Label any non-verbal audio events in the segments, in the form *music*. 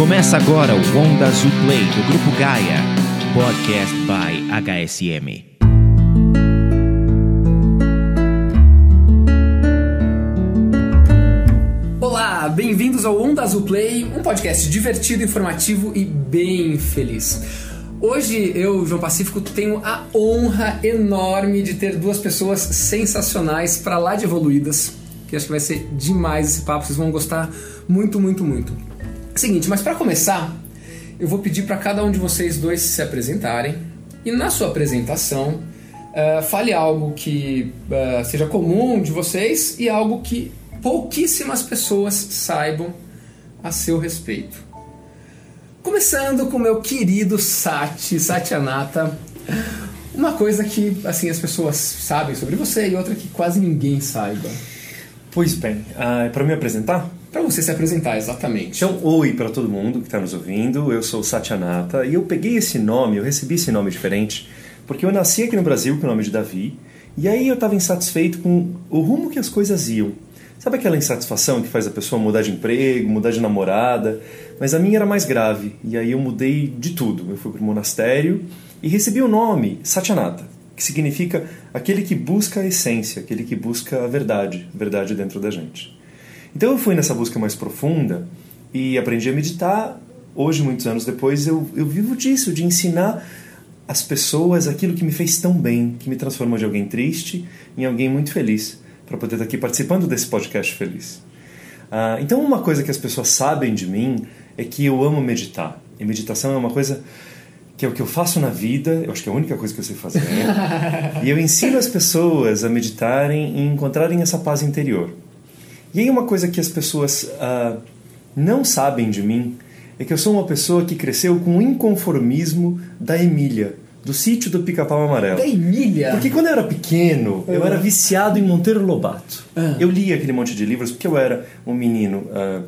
Começa agora o Onda Azul Play do Grupo Gaia, podcast by HSM. Olá, bem-vindos ao Onda Azul Play, um podcast divertido, informativo e bem feliz. Hoje eu, João Pacífico, tenho a honra enorme de ter duas pessoas sensacionais para lá de evoluídas, que acho que vai ser demais esse papo, vocês vão gostar muito, muito, muito. Seguinte, mas para começar, eu vou pedir para cada um de vocês dois se apresentarem e na sua apresentação uh, fale algo que uh, seja comum de vocês e algo que pouquíssimas pessoas saibam a seu respeito. Começando com meu querido Sati, Satyanata. Uma coisa que assim as pessoas sabem sobre você e outra que quase ninguém saiba. Pois bem, uh, é para me apresentar? Para você se apresentar, exatamente. Então, oi para todo mundo que está nos ouvindo. Eu sou Satyanata e eu peguei esse nome, eu recebi esse nome diferente, porque eu nasci aqui no Brasil com o nome de Davi e aí eu estava insatisfeito com o rumo que as coisas iam. Sabe aquela insatisfação que faz a pessoa mudar de emprego, mudar de namorada? Mas a minha era mais grave e aí eu mudei de tudo. Eu fui para o monastério e recebi o nome Satyanata, que significa aquele que busca a essência, aquele que busca a verdade, a verdade dentro da gente. Então eu fui nessa busca mais profunda e aprendi a meditar. Hoje, muitos anos depois, eu, eu vivo disso, de ensinar as pessoas aquilo que me fez tão bem, que me transformou de alguém triste em alguém muito feliz, para poder estar aqui participando desse podcast feliz. Ah, então, uma coisa que as pessoas sabem de mim é que eu amo meditar. E meditação é uma coisa que é o que eu faço na vida, eu acho que é a única coisa que eu sei fazer. *laughs* e eu ensino as pessoas a meditarem e encontrarem essa paz interior. E aí uma coisa que as pessoas uh, não sabem de mim é que eu sou uma pessoa que cresceu com o inconformismo da Emília, do sítio do Pica-Pau Amarelo. Da Emília? Porque quando eu era pequeno, eu era viciado em Monteiro Lobato. Ah. Eu lia aquele monte de livros porque eu era um menino uh,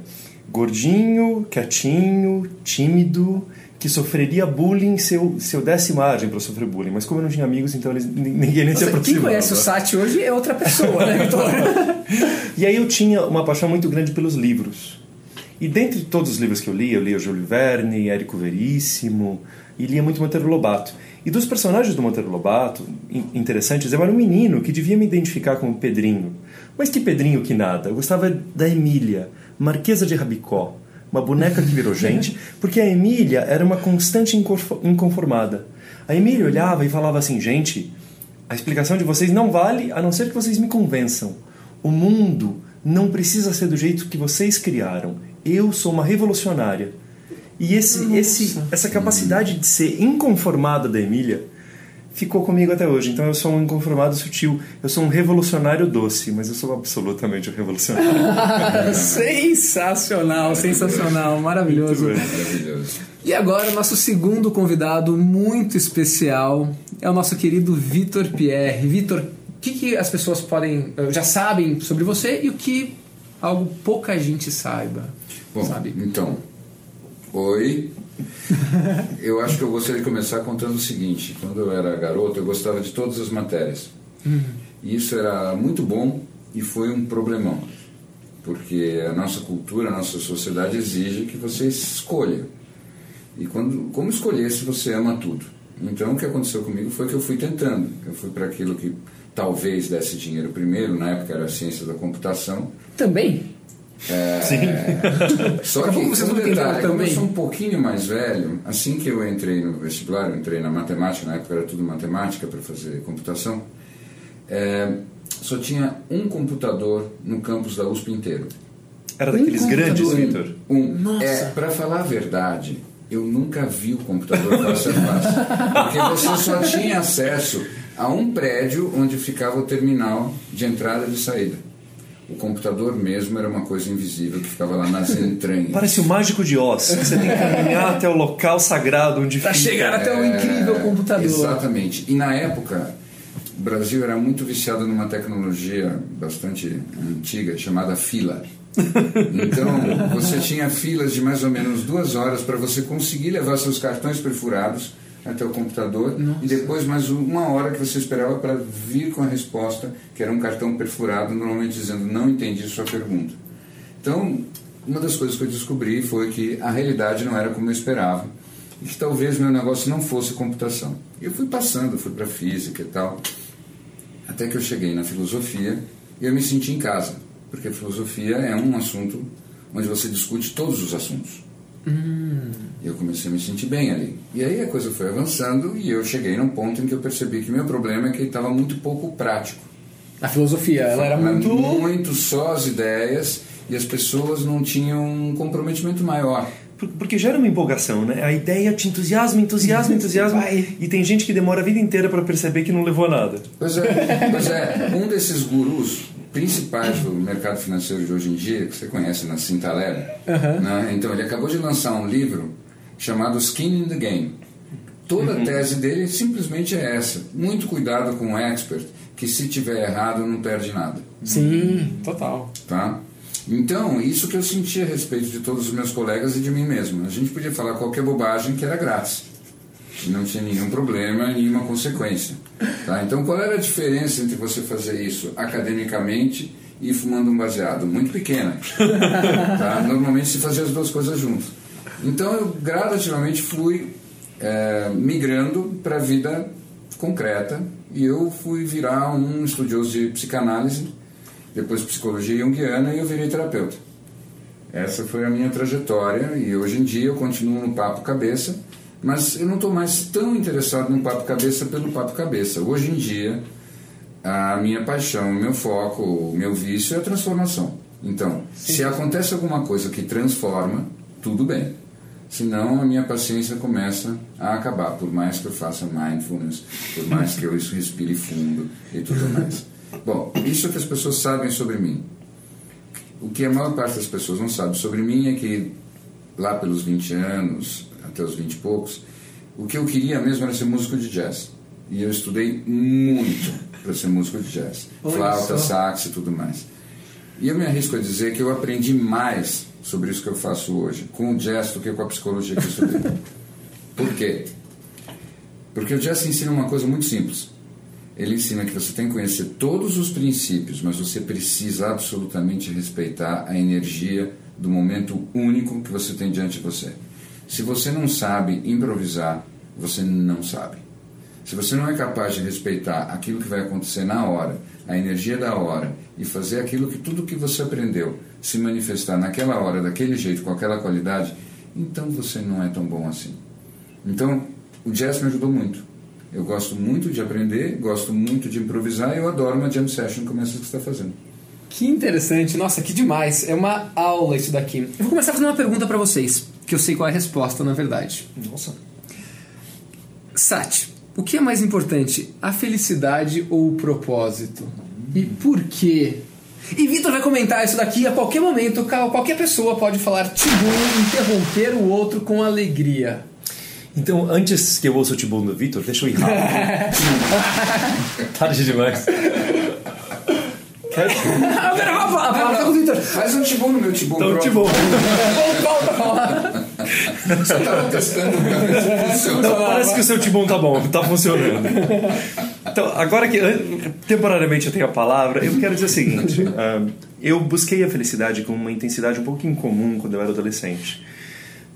gordinho, quietinho, tímido, que sofreria bullying se eu, se eu desse margem para sofrer bullying. Mas como eu não tinha amigos, então eles, ninguém nem Nossa, se aproximava. Quem conhece o Sati hoje é outra pessoa, né, Vitor? *laughs* E aí eu tinha uma paixão muito grande pelos livros. E dentre todos os livros que eu lia, eu lia Júlio Verne, Érico Veríssimo, e lia muito Monteiro Lobato. E dos personagens do Monteiro Lobato, interessantes, eu era um menino que devia me identificar como Pedrinho. Mas que Pedrinho que nada. Eu gostava da Emília, Marquesa de Rabicó, uma boneca que virou *laughs* gente, porque a Emília era uma constante inconformada. A Emília olhava e falava assim: gente, a explicação de vocês não vale a não ser que vocês me convençam. O mundo não precisa ser do jeito que vocês criaram. Eu sou uma revolucionária. E esse, esse, essa capacidade de ser inconformada da Emília ficou comigo até hoje. Então eu sou um inconformado sutil. Eu sou um revolucionário doce, mas eu sou absolutamente um revolucionário. *laughs* sensacional, sensacional, maravilhoso. Maravilhoso. E agora, nosso segundo convidado muito especial é o nosso querido Vitor Pierre. Vitor, o que, que as pessoas podem já sabem sobre você e o que algo pouca gente saiba? Bom, sabe? então, oi. *laughs* eu acho que eu gostaria de começar contando o seguinte: quando eu era garoto, eu gostava de todas as matérias. E isso era muito bom e foi um problemão. Porque a nossa cultura, a nossa sociedade exige que você escolha. E quando, como escolher se você ama tudo? Então o que aconteceu comigo foi que eu fui tentando. Eu fui para aquilo que talvez desse dinheiro primeiro, na época era a ciência da computação. Também? É, Sim. *laughs* Só que vocês um vão entender detalhe, como eu sou um pouquinho mais velho, assim que eu entrei no vestibular, eu entrei na matemática, na época era tudo matemática para fazer computação, é, só tinha um computador no campus da USP inteiro. Era daqueles Um grandes. Vitor. Um, Nossa. É, para falar a verdade, eu nunca vi o computador face a face. Porque você só tinha acesso a um prédio onde ficava o terminal de entrada e de saída. O computador mesmo era uma coisa invisível que ficava lá nas entranhas. Parece o mágico de Oz. Você tem que caminhar até o local sagrado onde Para fica. chegar até o incrível computador. Exatamente. E na época, o Brasil era muito viciado numa tecnologia bastante antiga chamada fila. Então, você tinha filas de mais ou menos duas horas para você conseguir levar seus cartões perfurados até o computador Nossa. e depois mais uma hora que você esperava para vir com a resposta, que era um cartão perfurado, normalmente dizendo não entendi sua pergunta. Então, uma das coisas que eu descobri foi que a realidade não era como eu esperava e que talvez meu negócio não fosse computação. E eu fui passando, fui para física e tal, até que eu cheguei na filosofia e eu me senti em casa, porque a filosofia é um assunto onde você discute todos os assuntos. Hum. E eu comecei a me sentir bem ali. E aí a coisa foi avançando e eu cheguei num ponto em que eu percebi que meu problema é que ele estava muito pouco prático. A filosofia, ela era muito. muito só as ideias e as pessoas não tinham um comprometimento maior. Por- Porque gera uma empolgação, né? A ideia te entusiasma, entusiasma, *laughs* entusiasma. Vai. E tem gente que demora a vida inteira para perceber que não levou a nada. Pois é, pois é, um desses gurus principais do mercado financeiro de hoje em dia, que você conhece na Cinta Leve, né? então ele acabou de lançar um livro chamado Skin in the Game. Toda a tese dele simplesmente é essa: muito cuidado com o expert, que se tiver errado não perde nada. Sim, total. Tá? Então, isso que eu senti a respeito de todos os meus colegas e de mim mesmo. A gente podia falar qualquer bobagem que era grátis. Não tinha nenhum problema, nenhuma consequência. Tá? Então, qual era a diferença entre você fazer isso academicamente e fumando um baseado? Muito pequena. *laughs* Tá? Normalmente se fazia as duas coisas juntas. Então, eu gradativamente fui eh, migrando para a vida concreta e eu fui virar um estudioso de psicanálise depois psicologia junguiana e eu virei terapeuta. Essa foi a minha trajetória e hoje em dia eu continuo no papo cabeça, mas eu não estou mais tão interessado no papo cabeça pelo papo cabeça. Hoje em dia a minha paixão, o meu foco, o meu vício é a transformação. Então, se acontece alguma coisa que transforma, tudo bem. Senão a minha paciência começa a acabar, por mais que eu faça mindfulness, por mais que eu respire fundo e tudo mais. Bom, isso é que as pessoas sabem sobre mim. O que a maior parte das pessoas não sabe sobre mim é que lá pelos 20 anos, até os 20 e poucos, o que eu queria mesmo era ser músico de jazz. E eu estudei muito para ser músico de jazz. Olha Flauta, só. sax e tudo mais. E eu me arrisco a dizer que eu aprendi mais sobre isso que eu faço hoje com o jazz do que com a psicologia que eu estudei. *laughs* Por quê? Porque o jazz ensina uma coisa muito simples. Ele ensina que você tem que conhecer todos os princípios, mas você precisa absolutamente respeitar a energia do momento único que você tem diante de você. Se você não sabe improvisar, você não sabe. Se você não é capaz de respeitar aquilo que vai acontecer na hora, a energia da hora, e fazer aquilo que tudo que você aprendeu se manifestar naquela hora, daquele jeito, com aquela qualidade, então você não é tão bom assim. Então, o jazz me ajudou muito. Eu gosto muito de aprender, gosto muito de improvisar e eu adoro uma jam session como essa que você está fazendo. Que interessante, nossa, que demais. É uma aula isso daqui. Eu vou começar fazendo uma pergunta pra vocês, que eu sei qual é a resposta, na verdade. Nossa. Sati, o que é mais importante, a felicidade ou o propósito? E por quê? E Vitor vai comentar isso daqui a qualquer momento. Qualquer pessoa pode falar tibum, interromper o outro com alegria. Então, antes que eu ouça o tibum do Vitor, deixa eu ir rápido. *laughs* Tarde demais. Quer... Ah, eu quero a palavra a palavra tá com o Vitor. Faz um tibum no meu tibum Então, tibum. Volta a falar. Você estava testando. Não, parece que o seu tibum tá bom, tá funcionando. Então, agora que temporariamente eu tenho a palavra, eu quero dizer o seguinte: ah, eu busquei a felicidade com uma intensidade um pouco incomum quando eu era adolescente.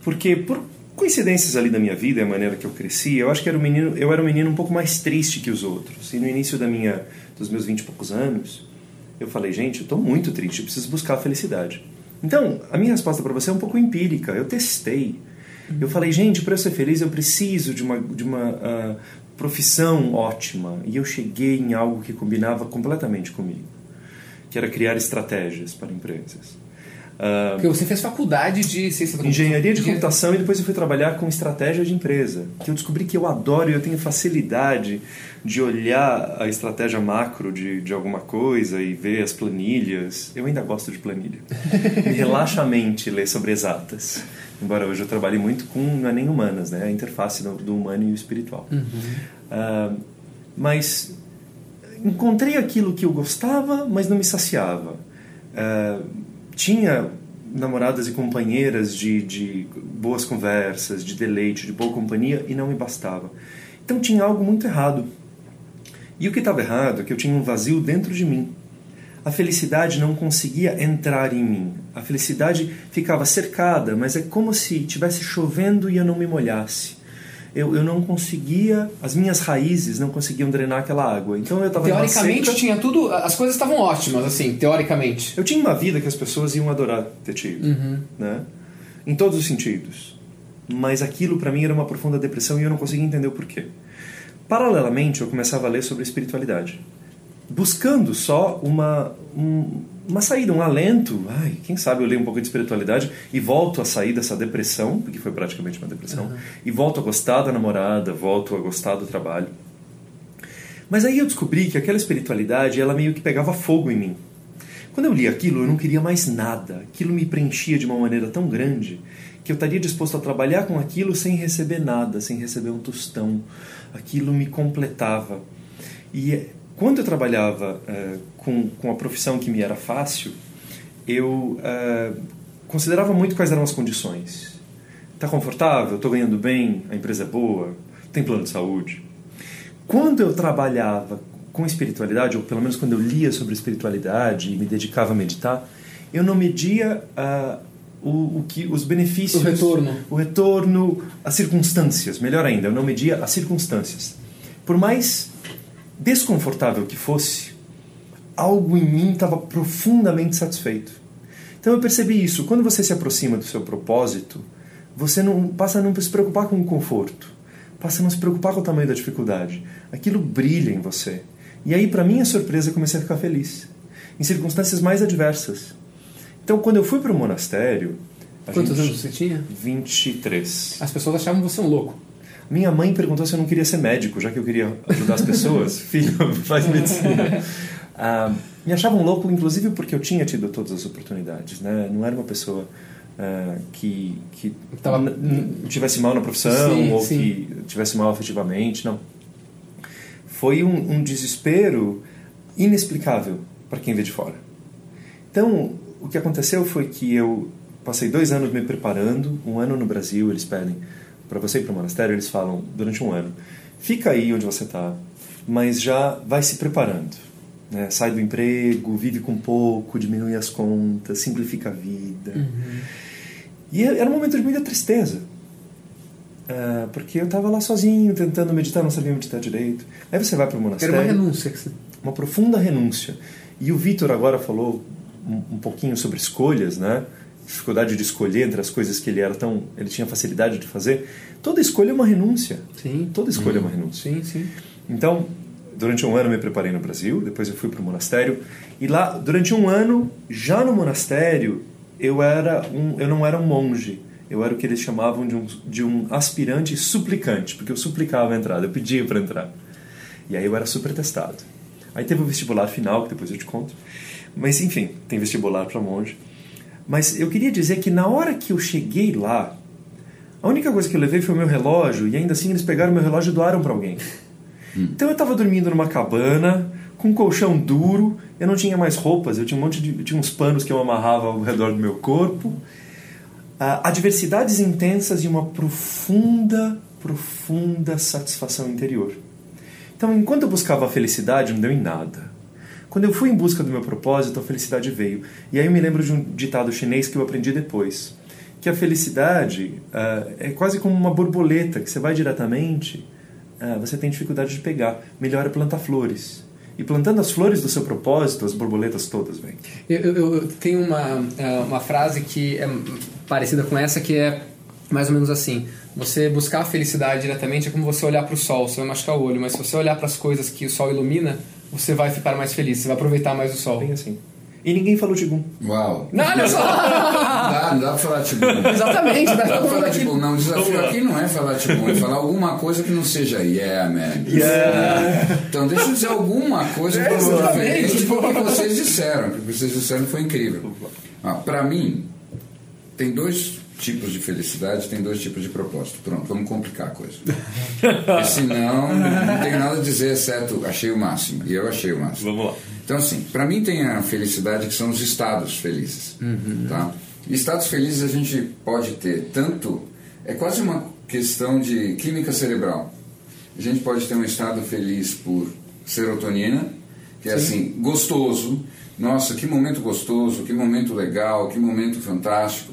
Porque, por coincidências ali da minha vida, a maneira que eu cresci, eu acho que era um menino, eu era um menino um pouco mais triste que os outros. E no início da minha, dos meus vinte e poucos anos, eu falei, gente, eu estou muito triste, eu preciso buscar a felicidade. Então, a minha resposta para você é um pouco empírica. Eu testei. Eu falei, gente, para eu ser feliz eu preciso de uma, de uma ah, profissão ótima. E eu cheguei em algo que combinava completamente comigo, que era criar estratégias para empresas. Ah, Porque você fez faculdade de ciência da engenharia de computação. e depois eu fui trabalhar com estratégia de empresa. Que eu descobri que eu adoro e eu tenho facilidade de olhar a estratégia macro de, de alguma coisa e ver as planilhas. Eu ainda gosto de planilha. *laughs* Me relaxa a mente ler sobre exatas. Embora hoje eu trabalhe muito com, não é nem humanas, né? A interface do, do humano e o espiritual. Ah, mas encontrei aquilo que eu gostava, mas não me saciava. Ah, tinha namoradas e companheiras de, de boas conversas, de deleite, de boa companhia e não me bastava. Então tinha algo muito errado. E o que estava errado é que eu tinha um vazio dentro de mim. a felicidade não conseguia entrar em mim. A felicidade ficava cercada, mas é como se tivesse chovendo e eu não me molhasse. Eu, eu não conseguia, as minhas raízes não conseguiam drenar aquela água. Então eu estava Teoricamente tinha tudo, as coisas estavam ótimas, assim, teoricamente. Eu tinha uma vida que as pessoas iam adorar ter tido, Uhum. né? Em todos os sentidos. Mas aquilo para mim era uma profunda depressão e eu não conseguia entender o porquê. Paralelamente, eu começava a ler sobre espiritualidade, buscando só uma um- uma saída, um alento. Ai, quem sabe eu leio um pouco de espiritualidade e volto a sair dessa depressão, porque foi praticamente uma depressão, e volto a gostar da namorada, volto a gostar do trabalho. Mas aí eu descobri que aquela espiritualidade, ela meio que pegava fogo em mim. Quando eu li aquilo, eu não queria mais nada. Aquilo me preenchia de uma maneira tão grande que eu estaria disposto a trabalhar com aquilo sem receber nada, sem receber um tostão. Aquilo me completava. E quando eu trabalhava eh, com, com a profissão que me era fácil, eu eh, considerava muito quais eram as condições. Está confortável? Estou ganhando bem? A empresa é boa? Tem plano de saúde? Quando eu trabalhava com espiritualidade, ou pelo menos quando eu lia sobre espiritualidade e me dedicava a meditar, eu não media ah, o, o que os benefícios, O retorno. o retorno, as circunstâncias. Melhor ainda, eu não media as circunstâncias. Por mais desconfortável que fosse, algo em mim estava profundamente satisfeito. Então eu percebi isso. Quando você se aproxima do seu propósito, você não passa a não se preocupar com o conforto, passa a não se preocupar com o tamanho da dificuldade. Aquilo brilha em você. E aí, para minha surpresa, eu comecei a ficar feliz, em circunstâncias mais adversas. Então, quando eu fui para o monastério, Quantos gente- anos você tinha? 23. As pessoas achavam você um louco. Minha mãe perguntou se eu não queria ser médico, já que eu queria ajudar as pessoas. *laughs* Filho, faz medicina. Ah, me achavam louco, inclusive porque eu tinha tido todas as oportunidades. Né? Não era uma pessoa ah, que, que Tava- tivesse mal na profissão Sim, ou sim. que tivesse mal afetivamente. Não. Foi um, um desespero inexplicável para quem vê de fora. Então, o que aconteceu foi que eu passei dois anos me preparando, um ano no Brasil, eles pedem para você ir para o monastério, eles falam durante um ano, fica aí onde você está, mas já vai se preparando. Né? Sai do emprego, vive com pouco, diminui as contas, simplifica a vida. E era um momento de muita tristeza. Ah, porque eu estava lá sozinho, tentando meditar, não sabia meditar direito. Aí você vai para o Era monastério uma renúncia. Que você... uma profunda renúncia. E o Vitor agora falou um, um pouquinho sobre escolhas, né? Dificuldade de escolher entre as coisas que ele era tão, ele tinha facilidade de fazer. Toda escolha é uma renúncia. Sim. Toda escolha é uma renúncia. Sim, sim. Então, durante um ano eu me preparei no Brasil, depois eu fui para o monastério e lá durante um ano, já no monastério, eu era um, eu não era um monge. Eu era o que eles chamavam de um, de um aspirante suplicante, porque eu suplicava a entrada, eu pedia para entrar. E aí eu era super testado. Aí teve o vestibular final, que depois eu te conto. Mas enfim, tem vestibular para monge. Mas eu queria dizer que na hora que eu cheguei lá, a única coisa que eu levei foi o meu relógio, e ainda assim eles pegaram meu relógio e doaram para alguém. *laughs* Então eu estava dormindo numa cabana, com um colchão duro, eu não tinha mais roupas, eu tinha um monte de. tinha uns panos que eu amarrava ao redor do meu corpo. Ah, adversidades intensas e uma profunda, profunda satisfação interior. Então, enquanto eu buscava a felicidade, não deu em nada. Quando eu fui em busca do meu propósito, a felicidade veio. E aí eu me lembro de um ditado chinês que eu aprendi depois, que a felicidade ah, é quase como uma borboleta que você vai diretamente, ah, você tem dificuldade de pegar. Melhor é plantar flores. E plantando as flores do seu propósito, as borboletas todas vêm. Eu, eu- eu tenho uma, é, uma frase que é parecida com essa, que é mais ou menos assim: você buscar a felicidade diretamente é como você olhar para o sol, você vai machucar o olho, mas se você olhar para as coisas que o sol ilumina, você vai ficar mais feliz, você vai aproveitar mais o sol. Bem assim. E ninguém falou Tigum. Uau. Não, olha só! Não dá, não dá pra falar tipo. *laughs* Exatamente, Não dá dá pra falar tipo, não, o desafio aqui não é falar tipo, é falar alguma coisa que não seja yeah, man. Então deixa eu dizer alguma coisa exatamente. diferente do que vocês disseram. O que vocês disseram foi incrível. Ah, pra mim, tem dois tipos de felicidade, tem dois tipos de propósito. Pronto, vamos complicar a coisa. *laughs* Porque senão, não tenho nada a dizer, exceto achei o máximo. E eu achei o máximo. Vamos lá. Então, assim, para mim tem a felicidade que são os estados felizes. Tá? E estados felizes a gente pode ter tanto. É quase uma questão de química cerebral. A gente pode ter um estado feliz por serotonina, que é assim, gostoso. Nossa, que momento gostoso, que momento legal, que momento fantástico.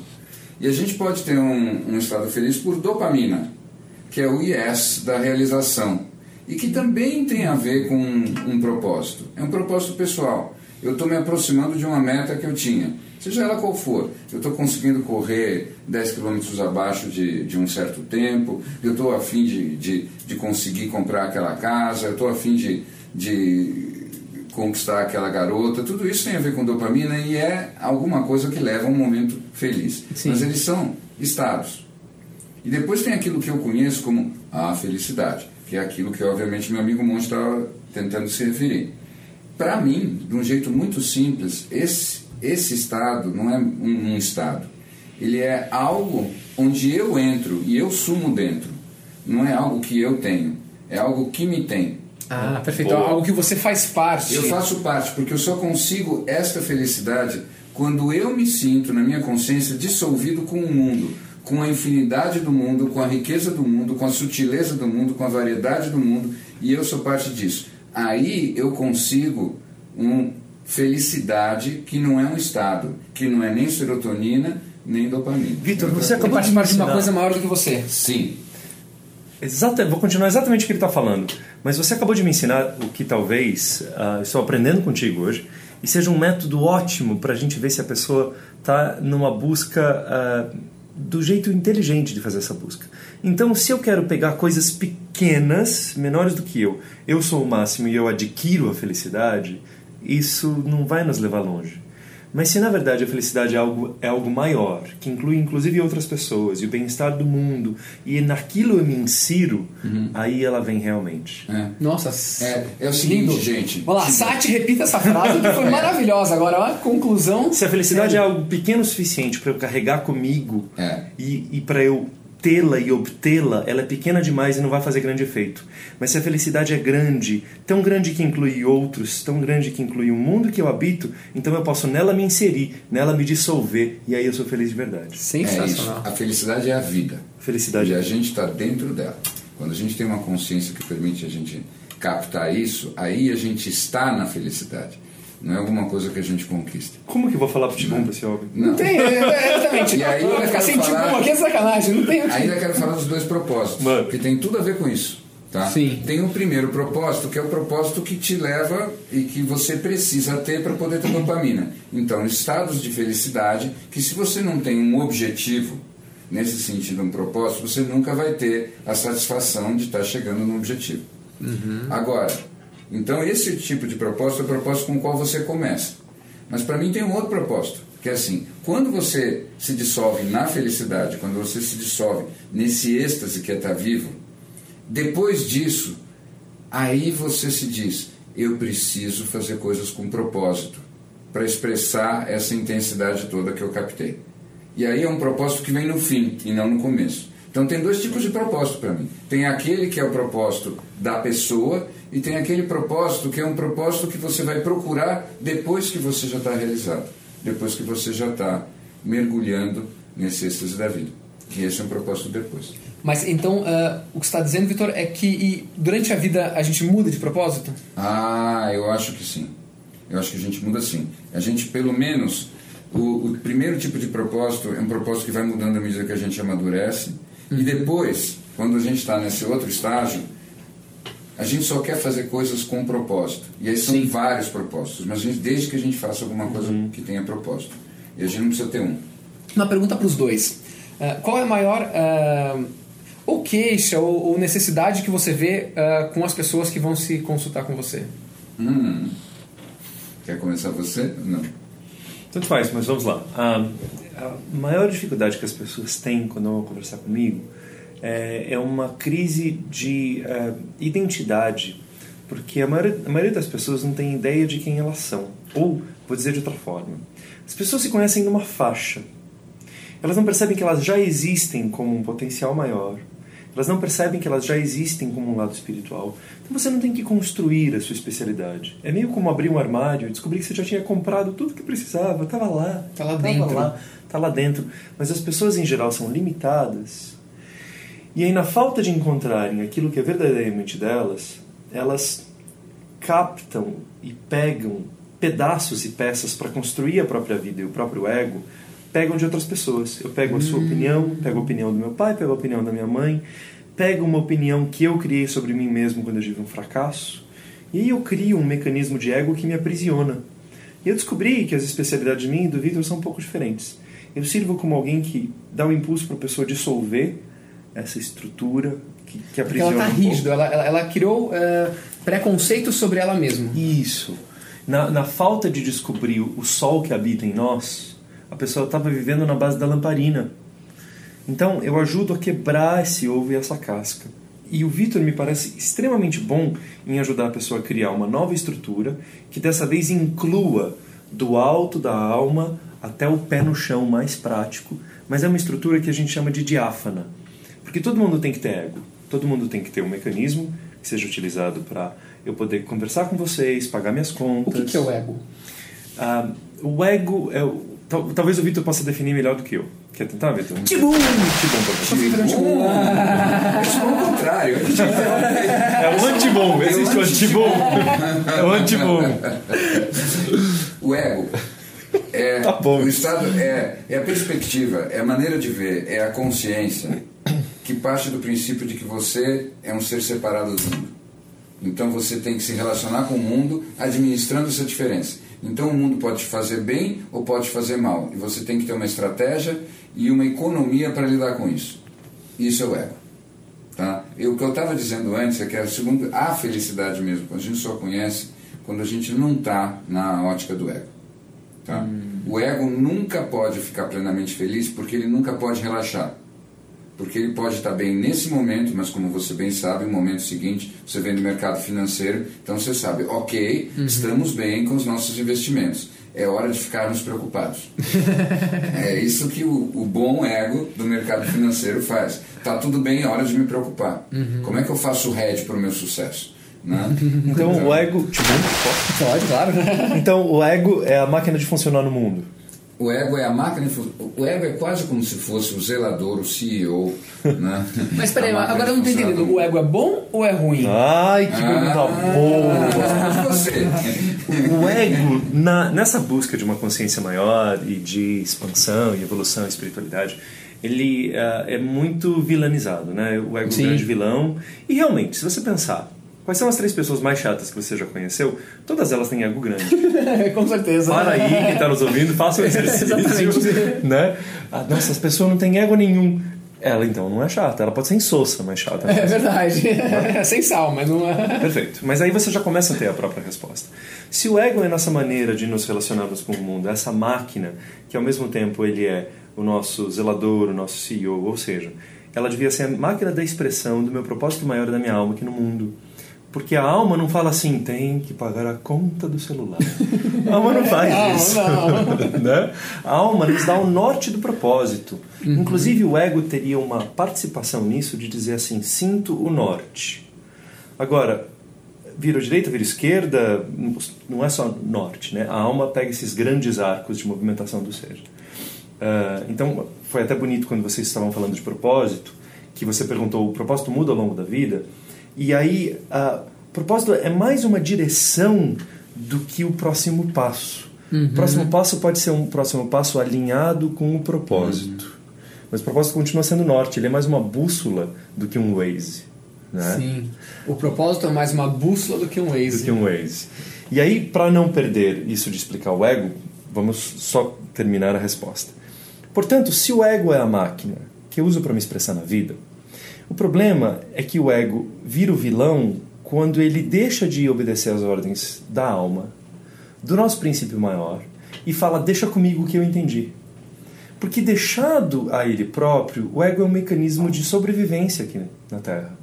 E a gente pode ter um, um estado feliz por dopamina, que é o yes da realização, e que também tem a ver com um, um propósito. É um propósito pessoal. Eu estou me aproximando de uma meta que eu tinha, seja ela qual for. Eu estou conseguindo correr 10 quilômetros abaixo de, de um certo tempo, eu estou afim de, de, de conseguir comprar aquela casa, eu estou afim de, de conquistar aquela garota, tudo isso tem a ver com dopamina e é alguma coisa que leva a um momento feliz. Sim. Mas eles são estados. E depois tem aquilo que eu conheço como a felicidade, que é aquilo que obviamente meu amigo Monte estava tentando se referir. Para mim, de um jeito muito simples, esse, esse estado não é um, um estado. Ele é algo onde eu entro e eu sumo dentro. Não é algo que eu tenho, é algo que me tem. Ah, perfeito. Boa. Algo que você faz parte. Eu faço parte, porque eu só consigo esta felicidade quando eu me sinto, na minha consciência, dissolvido com o mundo, com a infinidade do mundo, com a riqueza do mundo, com a sutileza do mundo, com a variedade do mundo, e eu sou parte disso. Aí eu consigo uma felicidade que não é um estado, que não é nem serotonina, nem dopamina. Vitor, você Você acabou de parte de uma coisa maior do que você. Sim. Exata, vou continuar exatamente o que ele está falando. Mas você acabou de me ensinar o que talvez ah, estou aprendendo contigo hoje e seja um método ótimo para a gente ver se a pessoa está numa busca ah, do jeito inteligente de fazer essa busca. Então, se eu quero pegar coisas pequenas, menores do que eu, eu sou o máximo e eu adquiro a felicidade, isso não vai nos levar longe. Mas se na verdade a felicidade é algo, é algo maior, que inclui inclusive outras pessoas e o bem-estar do mundo, e naquilo eu me insiro, aí ela vem realmente. É. Nossa, É, é o seguinte, lindo. gente. Vamos lá, Sati, repita essa frase que foi *laughs* maravilhosa. Agora, ó, a conclusão. Se a felicidade é algo pequeno o suficiente para eu carregar comigo É. e, e para eu tê-la e obtê-la, ela é pequena demais e não vai fazer grande efeito. Mas se a felicidade é grande, tão grande que inclui outros, tão grande que inclui o mundo que eu habito, então eu posso nela me inserir, nela me dissolver e aí eu sou feliz de verdade. É isso. Sensacional. A felicidade é a vida. Felicidade E é a gente está dentro dela. Quando a gente tem uma consciência que permite a gente captar isso, aí a gente está na felicidade. Não é alguma coisa que a gente conquista. Como que eu vou falar futebol pra esse homem? Não tem, é, é, exatamente. E aí Vai ficar sentindo falar- um aqui é sacanagem. Não tem. Ainda quero falar dos dois propósitos, Mano. que tem tudo a ver com isso. Tá? Sim. Tem o primeiro propósito, que é o propósito que te leva e que você precisa ter para poder ter dopamina. Então, estados de felicidade que se você não tem um objetivo, nesse sentido, um propósito, você nunca vai ter a satisfação de estar chegando no objetivo. Agora, então esse tipo de propósito é o propósito com o qual você começa. Mas para mim tem um outro propósito, que é assim, quando você se dissolve na felicidade, quando você se dissolve nesse êxtase que é estar vivo, depois disso, aí você se diz, eu preciso fazer coisas com propósito para expressar essa intensidade toda que eu captei. E aí é um propósito que vem no fim e não no começo. Então tem dois tipos de propósito para mim. Tem aquele que é o propósito da pessoa e tem aquele propósito que é um propósito que você vai procurar depois que você já está realizado, depois que você já está mergulhando nesse êxtase da vida. Que esse é um propósito depois. Mas então, ah, o que você está dizendo, Vitor, é que e durante a vida a gente muda de propósito? Ah, eu acho que sim. Eu acho que a gente muda sim. A gente, pelo menos, o, o primeiro tipo de propósito é um propósito que vai mudando à medida que a gente amadurece. E depois, quando a gente está nesse outro estágio, a gente só quer fazer coisas com propósito. E aí são Sim. vários propósitos. Mas a gente, desde que a gente faça alguma coisa que tenha propósito. E a gente não precisa ter um. Uma pergunta para os dois. Ah, qual é a maior ah, ou queixa ou, ou necessidade que você vê ah, com as pessoas que vão se consultar com você? Hum. Quer começar você? Não. Tanto faz, mas vamos lá. A, a maior dificuldade que as pessoas têm quando vão conversar comigo é, é uma crise de eh, identidade, porque a maioria, a maioria das pessoas não tem ideia de quem elas são. Ou, vou dizer de outra forma, as pessoas se conhecem numa faixa. Elas não percebem que elas já existem como um potencial maior. Elas não percebem que elas já existem como um lado espiritual. Então você não tem que construir a sua especialidade. É meio como abrir um armário e descobrir que você já tinha comprado tudo que precisava, estava lá. Tá lá dentro. Lá, tá lá dentro. Mas as pessoas em geral são limitadas. E aí, na falta de encontrarem aquilo que é verdadeiramente delas, elas captam e pegam pedaços e peças para construir a própria vida e o próprio ego pegam de outras pessoas. Eu pego a sua opinião, pego a opinião do meu pai, pego a opinião da minha mãe, pego uma opinião que eu criei sobre mim mesmo quando eu tive um fracasso, e aí eu crio um mecanismo de ego que me aprisiona. E eu descobri que as especialidades de mim e do Victor são um pouco diferentes. Eu sirvo como alguém que dá o um impulso para a pessoa dissolver essa estrutura que, que aprisiona. Porque ela está um rígida, ela, ela, ela, criou uh, preconceitos sobre ela mesma. Isso. Na, na falta de descobrir o sol que habita em nós, a pessoa estava vivendo na base da lamparina. Então eu ajudo a quebrar esse ovo e essa casca. E o Vitor me parece extremamente bom em ajudar a pessoa a criar uma nova estrutura que dessa vez inclua do alto da alma até o pé no chão mais prático, mas é uma estrutura que a gente chama de diáfana. Porque todo mundo tem que ter ego, todo mundo tem que ter um mecanismo que seja utilizado para eu poder conversar com vocês, pagar minhas contas. O que, que é o ego? Ah, o ego é talvez o Vitor possa definir melhor do que eu. Quer tentar, Vitor? Tibum! Tibum, professor. Tibum! É o contrário. É o antibom. Existe o antibom. É o antibom. O ego é Tá bom. o estado é, é a perspectiva, é a maneira de ver, é a consciência que parte do princípio de que você é um ser separado do mundo. Então você tem que se relacionar com o mundo administrando essa diferença. Então o mundo pode te fazer bem ou pode te fazer mal. E você tem que ter uma estratégia e uma economia para lidar com isso. Isso é o ego. Tá? E o que eu estava dizendo antes é que a, segunda, a felicidade mesmo, a gente só conhece quando a gente não está na ótica do ego. Tá? Hum. O ego nunca pode ficar plenamente feliz porque ele nunca pode relaxar. Porque ele pode estar bem nesse momento, mas como você bem sabe, no momento seguinte você vem do mercado financeiro, então você sabe, ok, uhum. estamos bem com os nossos investimentos. É hora de ficarmos preocupados. *laughs* é isso que o, o, bom ego do mercado financeiro faz. Tá tudo bem, é hora de me preocupar. Uhum. Como é que eu faço o hedge para o meu sucesso? Né? Então o ego. Tipo, pode, claro. Então o ego é a máquina de funcionar no mundo. O ego é a máquina, o ego é quase como se fosse o zelador, o CEO, né? *laughs* Mas peraí, agora eu não estou entendendo. O ego é bom ou é ruim? Ai, que pergunta Ah, boa! você. O ego, na, nessa busca de uma consciência maior e de expansão e evolução e espiritualidade, ele uh, é muito vilanizado, né? O ego é Sim. grande vilão. E realmente, se você pensar, quais são as três pessoas mais chatas que você já conheceu? Todas elas têm ego grande. *laughs* Com certeza. Para aí, quem está nos ouvindo, faça o *laughs* exercício. Exatamente. né? Ah, nossa, as pessoas não têm ego nenhum. Ela então não é chata, ela pode ser insossa, mas chata. É verdade. *laughs* Sem sal, mas não é. Perfeito. Mas aí você já começa a ter a própria resposta. Se o ego é nossa maneira de nos relacionarmos com o mundo, essa máquina, que ao mesmo tempo ele é o nosso zelador, o nosso CEO, ou seja, ela devia ser a máquina da expressão do meu propósito maior da minha alma aqui no mundo. Porque a alma não fala assim, tem que pagar a conta do celular. A alma não faz Não, isso. não. *laughs* né? A alma nos dá o norte do propósito. Inclusive o ego teria uma participação nisso de dizer assim, sinto o norte. Agora, vira direita, vira esquerda, não é só norte, né? A alma pega esses grandes arcos de movimentação do ser. Uh, então, foi até bonito quando vocês estavam falando de propósito, que você perguntou, o propósito muda ao longo da vida? E aí, uh, propósito é mais uma direção do que o próximo passo. Uhum. O próximo passo pode ser um próximo passo alinhado com o propósito. Mas o propósito continua sendo norte, ele é mais uma bússola do que um Waze. Né? Sim. O propósito é mais uma bússola do que um Waze. do que um Waze. E aí, para não perder isso de explicar o ego, vamos só terminar a resposta. Portanto, se o ego é a máquina que eu uso para me expressar na vida, o problema é que o ego vira o vilão quando ele deixa de obedecer às ordens da alma, do nosso princípio maior, e fala: Deixa comigo o que eu entendi. Porque deixado a ele próprio, o ego é um mecanismo de sobrevivência aqui na Terra.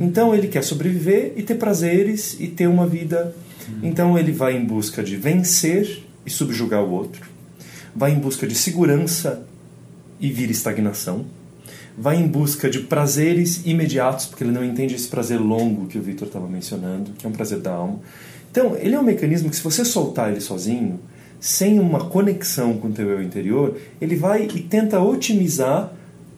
Então ele quer sobreviver e ter prazeres e ter uma vida. Então ele vai em busca de vencer e subjugar o outro. Vai em busca de segurança e vira estagnação. Vai em busca de prazeres imediatos, porque ele não entende esse prazer longo que o Victor estava mencionando, que é um prazer da alma. Então, ele é um mecanismo que se você soltar ele sozinho, sem uma conexão com o teu eu interior, ele vai e tenta otimizar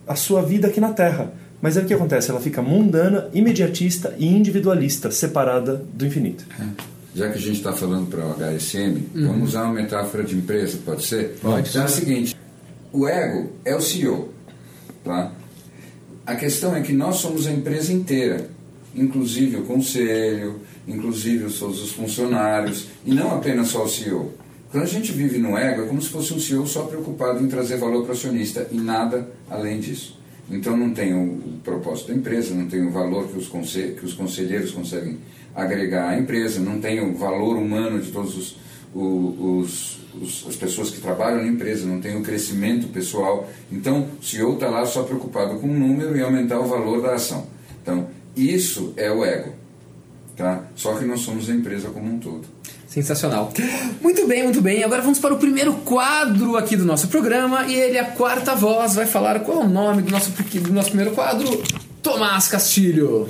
a sua vida aqui na Terra. Mas aí o que acontece? Ela fica mundana, imediatista e individualista, separada do infinito. já que a gente está falando para o HSM, vamos usar uma metáfora de empresa, pode ser? Pode. Então é o seguinte: o ego é o CEO. Tá? A questão é que nós somos a empresa inteira, inclusive o conselho, inclusive os, os funcionários, e não apenas só o CEO. Quando a gente vive no ego, é como se fosse um CEO só preocupado em trazer valor para o acionista e nada além disso. Então não tem o, propósito da empresa, não tem o valor que os, que os conselheiros conseguem agregar à empresa, não tem o valor humano de todos os, os, os, as pessoas que trabalham na empresa, não tem o crescimento pessoal. Então o CEO está lá só preocupado com o número e aumentar o valor da ação. Então isso é o ego. Tá? Só que nós somos a empresa como um todo. Sensacional. Muito bem, muito bem. Agora vamos para o primeiro quadro aqui do nosso programa e ele, é a quarta voz, vai falar qual é o nome do nosso, do nosso primeiro quadro. Tomás Castilho.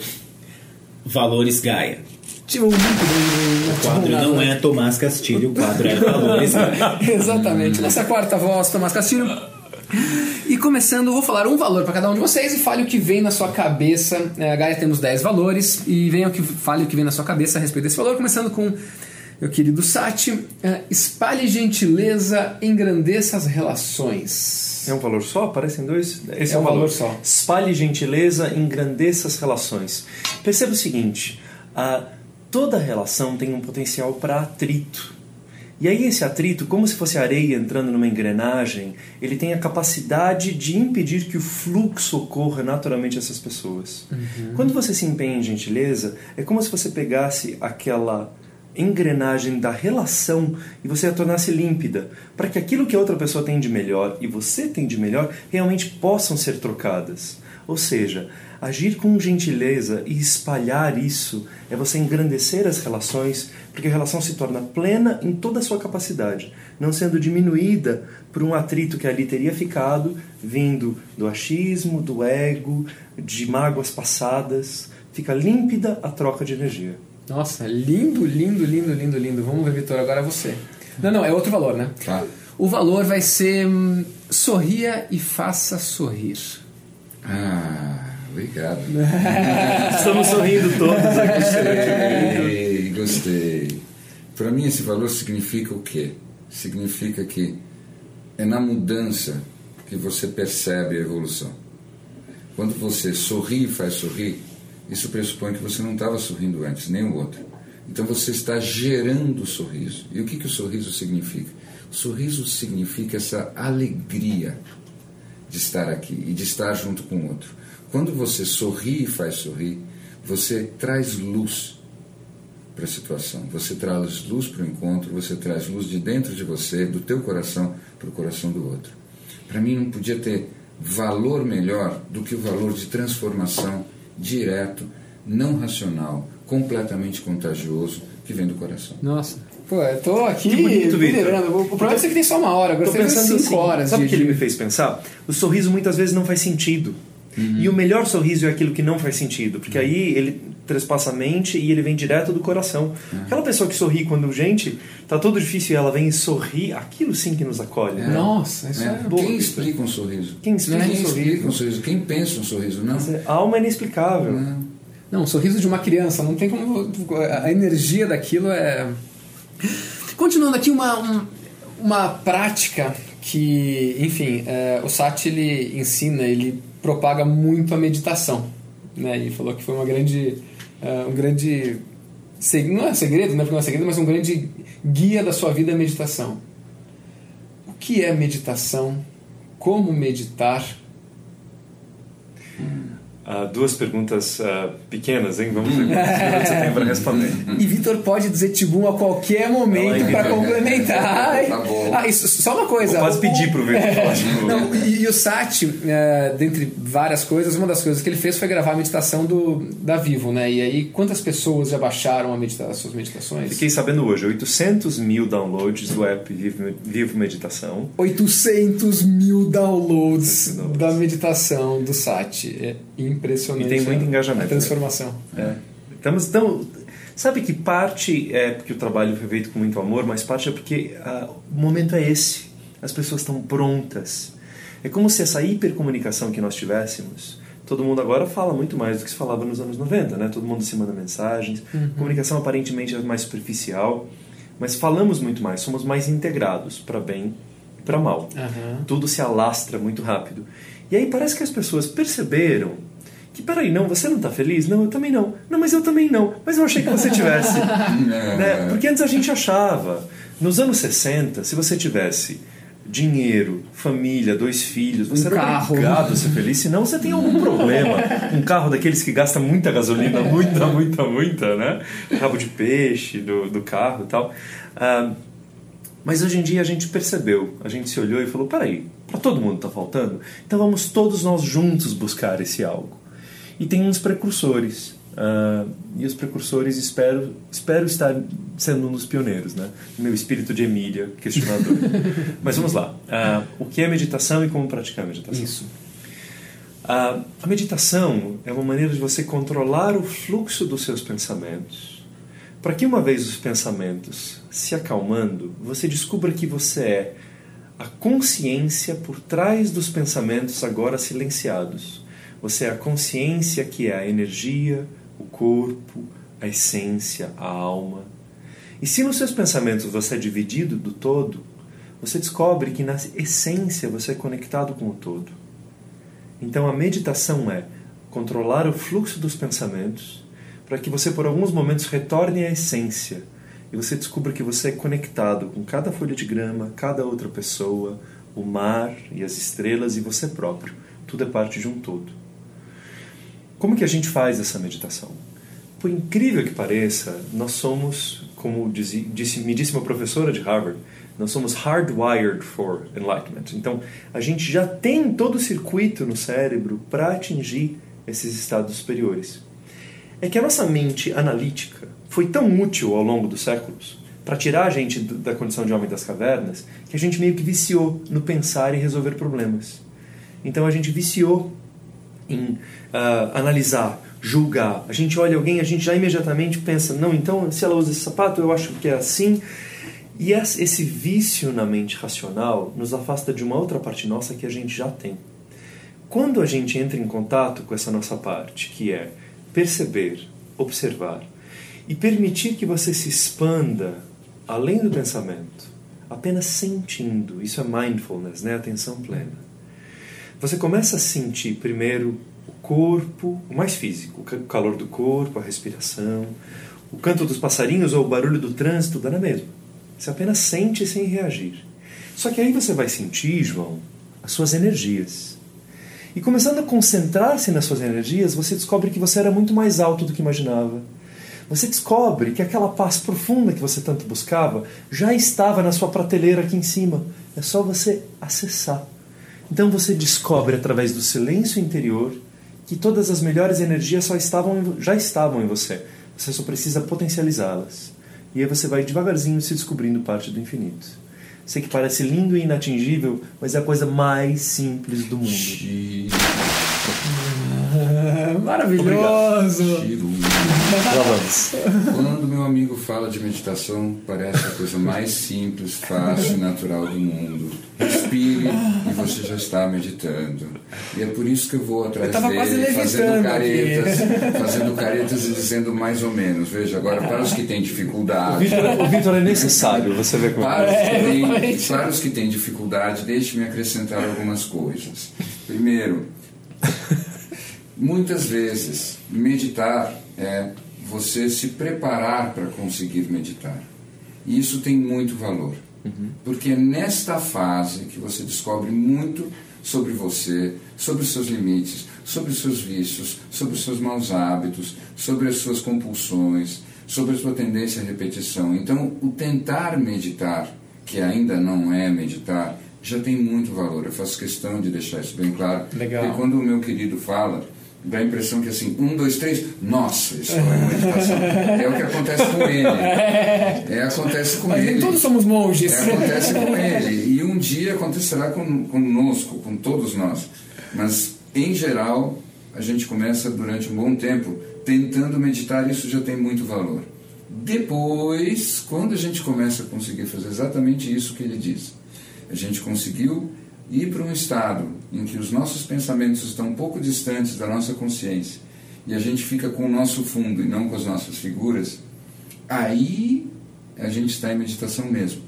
Valores Gaia. Tipo, muito bem. O quadro não é Tomás Castilho, o quadro é Valores. *laughs* Exatamente. Nossa quarta voz, Tomás Castilho. E começando, vou falar um valor para cada um de vocês e fale o que vem na sua cabeça. É, Gaia temos 10 valores e venha o que fale o que vem na sua cabeça a respeito desse valor, começando com meu querido Sati. É, espalhe gentileza, engrandeça as relações. É um valor só? Parecem dois? Esse É um valor só. Espalhe gentileza, engrandeça as relações. Perceba o seguinte: a, toda relação tem um potencial para atrito. E aí esse atrito, como se fosse areia entrando numa engrenagem, ele tem a capacidade de impedir que o fluxo ocorra naturalmente a essas pessoas. Quando você se empenha em gentileza, é como se você pegasse aquela engrenagem da relação e você a tornasse límpida, para que aquilo que a outra pessoa tem de melhor e você tem de melhor realmente possam ser trocadas. Ou seja, agir com gentileza e espalhar isso é você engrandecer as relações, porque a relação se torna plena em toda a sua capacidade, não sendo diminuída por um atrito que ali teria ficado, vindo do achismo, do ego, de mágoas passadas. Fica límpida a troca de energia. Nossa, lindo, lindo, lindo, lindo, lindo. Vamos ver, Vitor, agora é você. Não, não, é outro valor, né? Tá? O valor vai ser hum, sorria e faça sorrir. Ah, obrigado. *laughs* Estamos sorrindo todos aqui. Gostei, gostei. Para mim, esse valor significa o quê? Significa que é na mudança que você percebe a evolução. Quando você sorri e faz sorrir, isso pressupõe que você não estava sorrindo antes, nem o outro. Então você está gerando o sorriso. E o que, que o sorriso significa? O sorriso significa essa alegria de estar aqui e de estar junto com o outro. Quando você sorri e faz sorrir, você traz luz para a situação. Você traz luz para o encontro, você traz luz de dentro de você, do teu coração, para o coração do outro. Para mim não podia ter valor melhor do que o valor de transformação direto, não racional, completamente contagioso, que vem do coração. Nossa. Pô, eu tô aqui Que bonito, Vitor. delirando. O problema é que tem só uma hora, agora Tô você tem pensando cinco assim, horas. sabe o de- que ele me fez pensar? O sorriso muitas vezes não faz sentido. E o melhor sorriso é aquilo que não faz sentido, porque aí ele trespassa a mente e ele vem direto do coração. Aquela pessoa que sorri quando, gente, tá tudo difícil e ela vem e sorri, aquilo sim que nos acolhe. né? Nossa, isso é, É, bom. Quem explica um sorriso? Quem explica Quem um sorriso? explica um sorriso? Quem pensa um sorriso? Não. A alma é inexplicável. Não. Não, um sorriso de uma criança, não tem como. A energia daquilo é. Continuando aqui, uma, um- uma prática que, enfim, é, o Sati ele ensina, ele propaga muito a meditação. Né? E falou que foi uma grande. é, um grande. Não é segredo, né? Não é segredo, mas um grande guia da sua vida é a meditação. O que é meditação? Como meditar? Ah, duas perguntas ah, pequenas, hein? Vamos ver minutos você tem para responder. E Vitor pode dizer Tibum a qualquer momento Vai, para Vitor. complementar. Tá bom. Ah, isso, só uma coisa. Vou quase pedir pro Vitor falar de novo. Não, e, e o Sati, é, dentre várias coisas, uma das coisas que ele fez foi gravar a meditação do, da Vivo, né? E aí, quantas pessoas já baixaram a medita as suas meditações? Fiquei sabendo hoje, 800 mil downloads do app Vivo, Vivo Meditação. 800 mil downloads Downloads. da meditação do Sati. É impressionante. E tem muito engajamento, A transformação. É. Estamos tão. Sabe que parte é porque o trabalho foi feito com muito amor, mas parte é porque ah, o momento é esse. As pessoas estão prontas. É como se essa hipercomunicação que nós tivéssemos todo mundo agora fala muito mais do que se falava nos anos 90, né? Todo mundo se manda mensagens, Uhum. comunicação aparentemente é mais superficial, mas falamos muito mais, somos mais integrados para bem e para mal. Aham. Tudo se alastra muito rápido. E aí parece que as pessoas perceberam que, peraí, não, você não está feliz? Não, eu também não. Não, mas eu também não. Mas eu achei que você tivesse. *laughs* É. né? Porque antes a gente achava, nos anos 60, se você tivesse dinheiro, família, dois filhos, você Um era carro. obrigado a ser feliz, senão você tem algum problema. Um carro daqueles que gasta muita gasolina, muita, muita, muita, né? Rabo de peixe do, do carro e tal. Ah, mas hoje em dia a gente percebeu, a gente se olhou e falou: peraí, para todo mundo está faltando? Então vamos todos nós juntos buscar esse algo. E tem uns precursores. ah, e os precursores espero, espero estar sendo um dos pioneiros, né? Meu espírito de Emília, questionador. *laughs* Mas vamos lá. Ah, o que é meditação e como praticar a meditação? Isso. A, a meditação é uma maneira de você controlar o fluxo dos seus pensamentos, para que uma vez os pensamentos se acalmando, você descubra que você é a consciência por trás dos pensamentos agora silenciados. Você é a consciência que é a energia, o corpo, a essência, a alma. E se nos seus pensamentos você é dividido do todo, você descobre que na essência você é conectado com o todo. Então a meditação é controlar o fluxo dos pensamentos para que você por alguns momentos retorne à essência e você descubra que você é conectado com cada folha de grama, cada outra pessoa, o mar e as estrelas e você próprio. Tudo é parte de um todo. Como que a gente faz essa meditação? Por incrível que pareça, nós somos, como disse, disse, me disse uma professora de Harvard, nós somos hardwired for enlightenment. Então, a gente já tem todo o circuito no cérebro para atingir esses estados superiores. É que a nossa mente analítica foi tão útil ao longo dos séculos para tirar a gente da condição de homem das cavernas que a gente meio que viciou no pensar e resolver problemas. Então a gente viciou em uh, analisar, julgar. A gente olha alguém, a gente já imediatamente pensa, não, então se ela usa esse sapato, eu acho que é assim. E esse vício na mente racional nos afasta de uma outra parte nossa que a gente já tem. Quando a gente entra em contato com essa nossa parte, que é perceber, observar e permitir que você se expanda além do pensamento, apenas sentindo, isso é mindfulness, né? atenção plena. Você começa a sentir primeiro o corpo, o mais físico, o calor do corpo, a respiração, o canto dos passarinhos ou o barulho do trânsito, dá na mesma. Você apenas sente sem reagir. Só que aí você vai sentir, João, as suas energias. E começando a concentrar-se nas suas energias, você descobre que você era muito mais alto do que imaginava. Você descobre que aquela paz profunda que você tanto buscava já estava na sua prateleira aqui em cima. É só você acessar. Então você descobre através do silêncio interior que todas as melhores energias só estavam, já estavam em você. Você só precisa potencializá-las. E aí você vai devagarzinho se descobrindo parte do infinito. Sei que parece lindo e inatingível, mas é a coisa mais simples do mundo. *laughs* Maravilhoso! Lá vamos. Quando meu amigo fala de meditação, parece a coisa mais simples, fácil e natural do mundo. Respire e você já está meditando. E é por isso que eu vou atrás Eu dele, fazendo caretas, fazendo caretas e dizendo mais ou menos. Veja, agora para os que têm O dificuldade. Vitor, o Vitor é necessário, você vê como Para os, É, que têm, realmente. para os que têm dificuldade, deixe-me acrescentar algumas coisas. Primeiro, muitas vezes, meditar é você se preparar para conseguir meditar. E isso tem muito valor. Porque é nesta fase que você descobre muito sobre você, sobre os seus limites, sobre os seus vícios, sobre os seus maus hábitos, sobre as suas compulsões, sobre a sua tendência à repetição. Então, o tentar meditar, que ainda não é meditar, já tem muito valor. Eu faço questão de deixar isso bem claro. Legal. Porque quando o meu querido fala, dá a impressão que assim, um, dois, três, nossa, isso não é meditação. É o que acontece com ele. É, acontece com Mas ele. todos somos monges. É, acontece com ele. E um dia acontecerá com, conosco, com todos nós. Mas, em geral, a gente começa durante um bom tempo tentando meditar, isso já tem muito valor. Depois, quando a gente começa a conseguir fazer exatamente isso que ele diz, a gente conseguiu ir para um estado em que os nossos pensamentos estão um pouco distantes da nossa consciência e a gente fica com o nosso fundo e não com as nossas figuras, aí a gente está em meditação mesmo.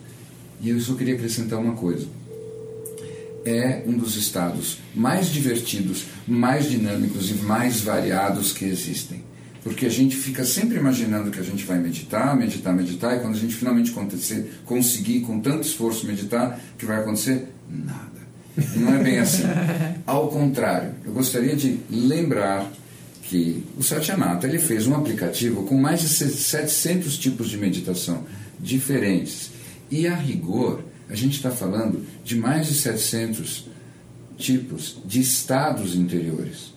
E eu só queria acrescentar uma coisa. É um dos estados mais divertidos, mais dinâmicos e mais variados que existem. Porque a gente fica sempre imaginando que a gente vai meditar, meditar, meditar, e quando a gente finalmente acontecer, conseguir com tanto esforço meditar, o que vai acontecer? Nada. Não é bem assim. Ao contrário, eu gostaria de lembrar que o Satyanata ele fez um aplicativo com mais de 700 tipos de meditação diferentes. E a rigor, a gente está falando de mais de 700 tipos de estados interiores.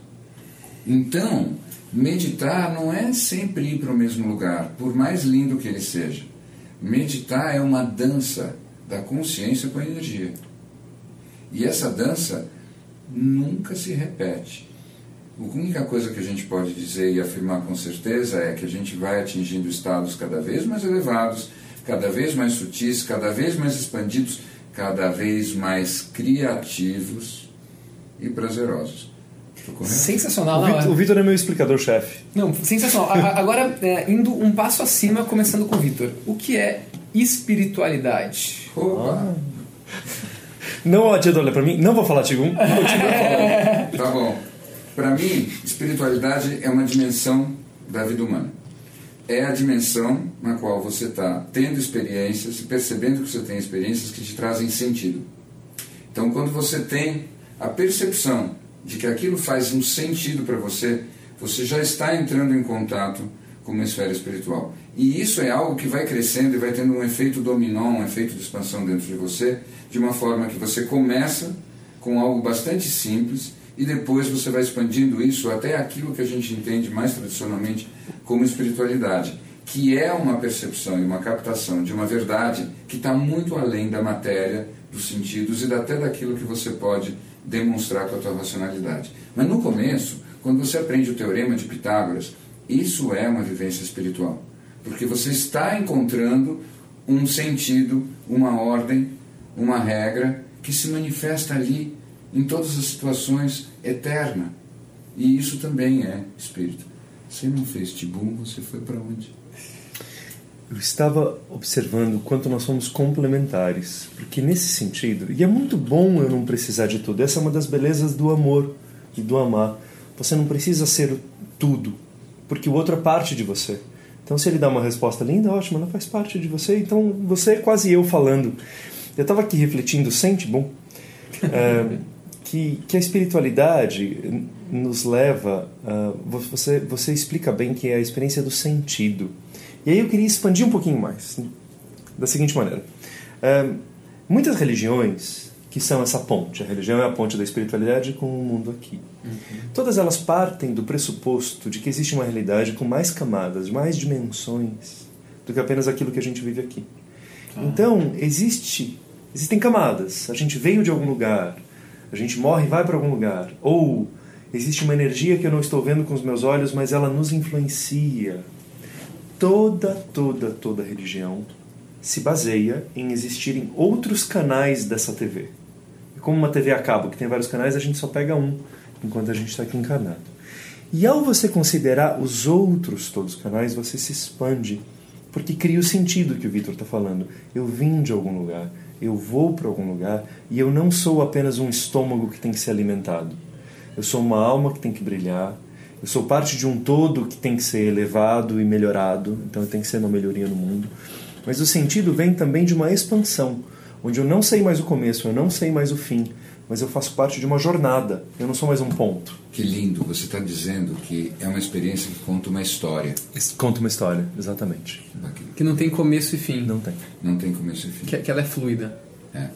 Então, meditar não é sempre ir para o mesmo lugar, por mais lindo que ele seja. Meditar é uma dança da consciência com a energia. E essa dança nunca se repete. A única coisa que a gente pode dizer e afirmar com certeza é que a gente vai atingindo estados cada vez mais elevados, cada vez mais sutis, cada vez mais expandidos, cada vez mais criativos e prazerosos. Sensacional. O Vitor é meu explicador-chefe. Não, sensacional. Agora, é, indo um passo acima, começando com o Vitor. O que é espiritualidade? Opa! Não adianta olhar pra mim, não vou falar Tigum. *laughs* Tá bom. Para mim, espiritualidade é uma dimensão da vida humana. É a dimensão na qual você está tendo experiências e percebendo que você tem experiências que te trazem sentido. Então, quando você tem a percepção de que aquilo faz um sentido para você, você já está entrando em contato com uma esfera espiritual. E isso é algo que vai crescendo e vai tendo um efeito dominó, um efeito de expansão dentro de você, de uma forma que você começa com algo bastante simples e depois você vai expandindo isso até aquilo que a gente entende mais tradicionalmente como espiritualidade, que é uma percepção e uma captação de uma verdade que está muito além da matéria, dos sentidos e até daquilo que você pode demonstrar com a tua racionalidade. Mas no começo, quando você aprende o teorema de Pitágoras, isso é uma vivência espiritual, porque você está encontrando um sentido, uma ordem, uma regra que se manifesta ali em todas as situações eterna. E isso também é espírito. Você não fez tibum, você foi para onde? Eu estava observando quanto nós somos complementares, porque nesse sentido, e é muito bom eu não precisar de tudo, essa é uma das belezas do amor e do amar. Você não precisa ser tudo, porque o outro é parte de você. Então, se ele dá uma resposta linda, ótimo, ela faz parte de você. Então, você é quase eu falando. Eu estava aqui refletindo, sente bom, é, *laughs* que, que a espiritualidade nos leva. Uh, você, você explica bem que é a experiência do sentido. E aí eu queria expandir um pouquinho mais, da seguinte maneira: uh, muitas religiões que são essa ponte, a religião é a ponte da espiritualidade com o mundo aqui. Uhum. Todas elas partem do pressuposto de que existe uma realidade com mais camadas, mais dimensões do que apenas aquilo que a gente vive aqui. Ah. Então, existe, existem camadas. A gente veio de algum lugar, a gente morre e vai para algum lugar. Ou existe uma energia que eu não estou vendo com os meus olhos, mas ela nos influencia. Toda, toda, toda religião se baseia em existirem outros canais dessa TV. Como uma TV a cabo que tem vários canais, a gente só pega um enquanto a gente está aqui encarnado. E ao você considerar os outros todos os canais, você se expande, porque cria o sentido que o Vitor está falando. Eu vim de algum lugar, eu vou para algum lugar e eu não sou apenas um estômago que tem que ser alimentado. Eu sou uma alma que tem que brilhar. Eu sou parte de um todo que tem que ser elevado e melhorado. Então tenho que ser uma melhoria no mundo. Mas o sentido vem também de uma expansão, onde eu não sei mais o começo, eu não sei mais o fim, mas eu faço parte de uma jornada. Eu não sou mais um ponto. Que lindo! Você está dizendo que é uma experiência que conta uma história. Conta uma história, exatamente. Que não tem começo e fim. Não tem. Não tem começo e fim. Que, que ela é fluida. É.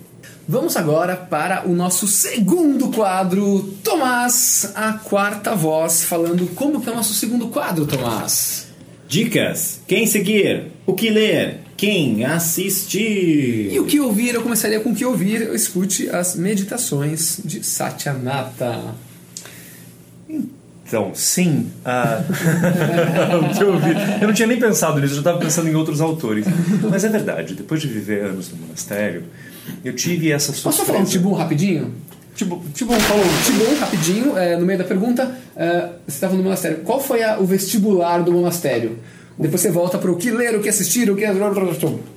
Vamos agora para o nosso segundo quadro. Tomás, a quarta voz, falando como que é o nosso segundo quadro, Tomás. Dicas: quem seguir, o que ler, quem assistir. E o que ouvir, eu começaria com o que ouvir. Eu escute as meditações de Satyanata. Então, sim. ah, *laughs* o que eu, ouvi. eu não tinha nem pensado nisso, eu já estava pensando em outros autores. Mas é verdade, depois de viver anos no monastério, eu tive essa Posso surpresa. falar um tibum rapidinho? Tipo, tipo, falou. Tibum, rapidinho, é, no meio da pergunta, é, você estava no monastério. Qual foi a- o vestibular do monastério? Depois você volta para o que ler, o que assistir, o que...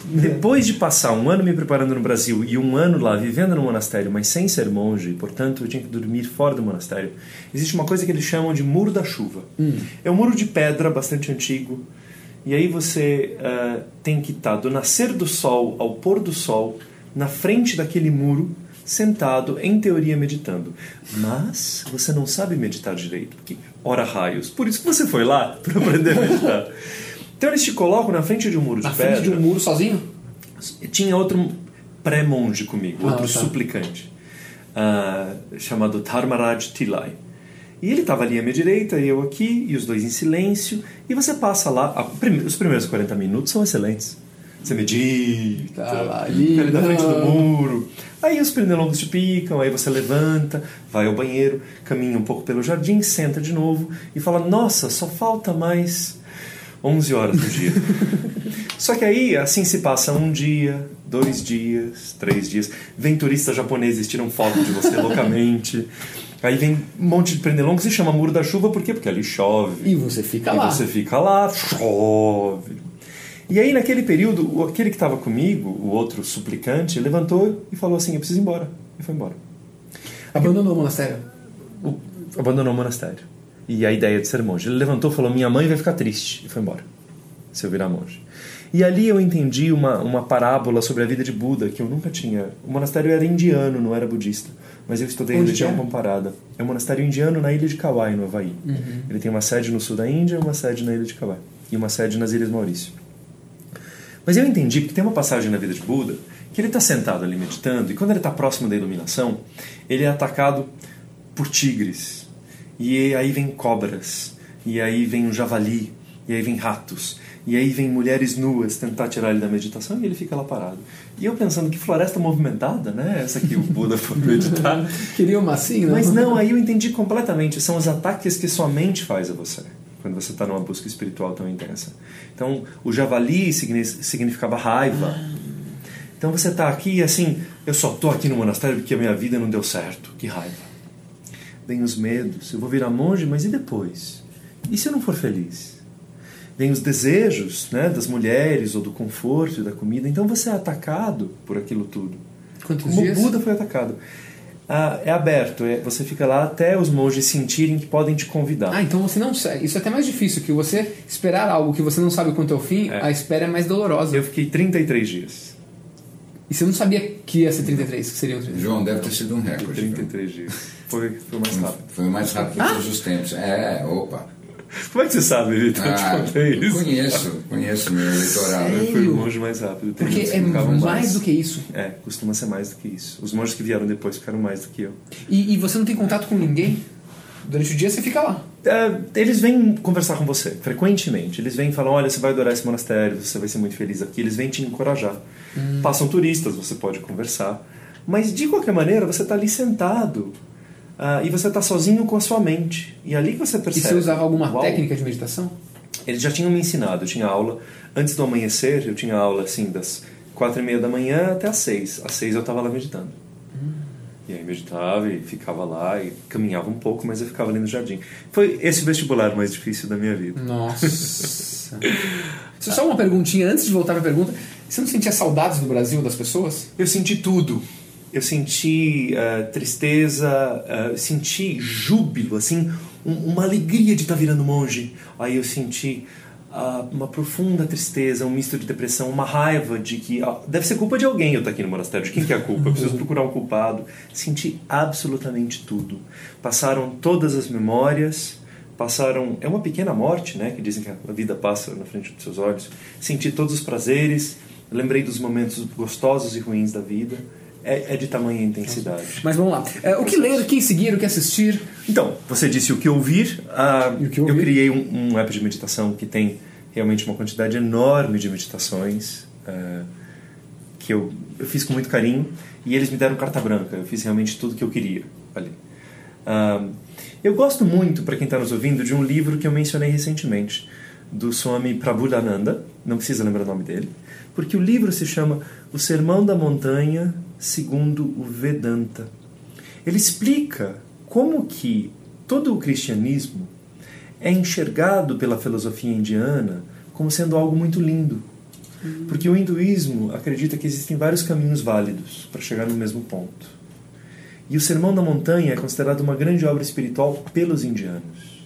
Depois de passar um ano me preparando no Brasil e um ano lá vivendo no monastério, mas sem ser monge, portanto eu tinha que dormir fora do monastério, existe uma coisa que eles chamam de Muro da Chuva. É um muro de pedra bastante antigo, e aí você ah, tem que estar do nascer do sol ao pôr do sol na frente daquele muro, sentado, em teoria, meditando. Mas você não sabe meditar direito, porque ora raios. Por isso que você foi lá para aprender a meditar. *laughs* Então eles te colocam na frente de um muro de Na pedra. frente de um muro sozinho? Tinha outro pré-monge comigo, Ah, outro tá. suplicante, ah, chamado Dharmaraj Tilai. E ele estava ali à minha direita, eu aqui, e os dois em silêncio, e você passa lá. prime- os primeiros 40 minutos são excelentes. Você medita, Tá lá, ali na frente do muro. Aí os pernilongos te picam, aí você levanta, vai ao banheiro, caminha um pouco pelo jardim, senta de novo e fala: Nossa, só falta mais 11 horas do dia. *laughs* Só que aí, assim se passa um dia, dois dias, três dias. Vem turistas japoneses, tiram foto de você loucamente. *laughs* Aí vem um monte de pernilongo que se chama Muro da Chuva, por quê? Porque ali chove. E você fica e lá. você fica lá, chove. E aí, naquele período, aquele que estava comigo, o outro suplicante, levantou e falou assim: Eu preciso ir embora. E foi embora. Abandonou o monastério. O- abandonou o monastério. E a ideia de ser monge. Ele levantou e falou: Minha mãe vai ficar triste. E foi embora. Se eu virar monge. E ali eu entendi uma, uma parábola sobre a vida de Buda que eu nunca tinha. O monastério era indiano, não era budista. Mas eu estudei Onde religião é? comparada. É um monastério indiano na ilha de Kauai, no Havaí. Ele tem uma sede no sul da Índia, uma sede na ilha de Kauai. E uma sede nas Ilhas Maurício. Mas eu entendi que tem uma passagem na vida de Buda que ele está sentado ali meditando e quando ele está próximo da iluminação, ele é atacado por tigres. E aí vem cobras. E aí vem um javali. E aí vem ratos. E aí vem mulheres nuas tentar tirar ele da meditação e ele fica lá parado. E eu pensando que floresta movimentada, né? Essa que o Buda foi meditar. *laughs* Queria uma assim, não? Mas não, aí eu entendi completamente. São os ataques que sua mente faz a você quando você está numa busca espiritual tão intensa. Então, o javali signi- significava raiva. Então você está aqui assim, eu só estou aqui no monastério porque a minha vida não deu certo. Que raiva. Vem os medos, eu vou virar monge, mas e depois? E se eu não for feliz? Vem os desejos né, das mulheres ou do conforto e da comida. Então você é atacado por aquilo tudo. Quantos Como dias? o Buda foi atacado. Ah, é aberto, é- você fica lá até os monges sentirem que podem te convidar. Ah, então você não. Isso é até mais difícil, que você esperar algo que você não sabe quanto é o fim, É. a espera é mais dolorosa. Eu fiquei 33 dias. E você não sabia que ia ser 33, que seriam 33. João, deve ter sido um recorde. viu? 33 dias. Foi, foi mais rápido. Foi mais rápido que todos os tempos. É, opa. Como é que você sabe, Vitor? Eu Ah, te contei eu isso. conheço, conheço meu eleitorado. Sério? Eu fui o monge mais rápido. Tem Porque é ficavam mais do que isso. É, costuma ser mais do que isso. Os monges que vieram depois ficaram mais do que eu. E, e você não tem contato com ninguém? Durante o dia você fica lá. É, eles vêm conversar com você, frequentemente. Eles vêm e falam: olha, você vai adorar esse monastério, você vai ser muito feliz aqui. Eles vêm te encorajar. Hum. Passam turistas, você pode conversar. Mas, de qualquer maneira, você está ali sentado. Ah, e você está sozinho com a sua mente. E ali que você E percebe. você usava alguma Uau, técnica de meditação? Eles já tinham me ensinado. Eu tinha aula antes do amanhecer. Eu tinha aula assim das quatro e meia da manhã até às seis. Às seis eu estava lá meditando. E aí meditava e ficava lá e caminhava um pouco, mas eu ficava ali no jardim. Foi esse o vestibular mais difícil da minha vida. Nossa. *laughs* Só uma perguntinha antes de voltar para a pergunta. Você não sentia saudades do Brasil, das pessoas? Eu senti tudo. Eu senti eh, tristeza, eu senti júbilo, assim, um- uma alegria de estar virando monge. Aí eu senti ah, uma profunda tristeza, um misto de depressão, uma raiva de que ah, deve ser culpa de alguém eu estar aqui no monastério. De quem que é a culpa? Eu preciso procurar um culpado. Senti absolutamente tudo. Passaram todas as memórias, passaram. É uma pequena morte, né? Que dizem que a vida passa na frente dos seus olhos. Senti todos os prazeres, lembrei dos momentos gostosos e ruins da vida. É, é de tamanha intensidade. Mas vamos lá. É, o que ler, o que seguir, o que assistir? Então, você disse o que ouvir. E o que eu ouvir? criei um, um app de meditação que tem realmente uma quantidade enorme de meditações ah, que eu, eu fiz com muito carinho e eles me deram carta branca. Eu fiz realmente tudo que eu queria ali. Ah, eu gosto muito, para quem está nos ouvindo, de um livro que eu mencionei recentemente, do Swami Prabhudananda, não precisa lembrar o nome dele, porque o livro se chama O Sermão da Montanha segundo o Vedanta. Ele explica como que todo o cristianismo é enxergado pela filosofia indiana como sendo algo muito lindo. Porque o hinduísmo acredita que existem vários caminhos válidos para chegar no mesmo ponto. E o Sermão da Montanha é considerado uma grande obra espiritual pelos indianos.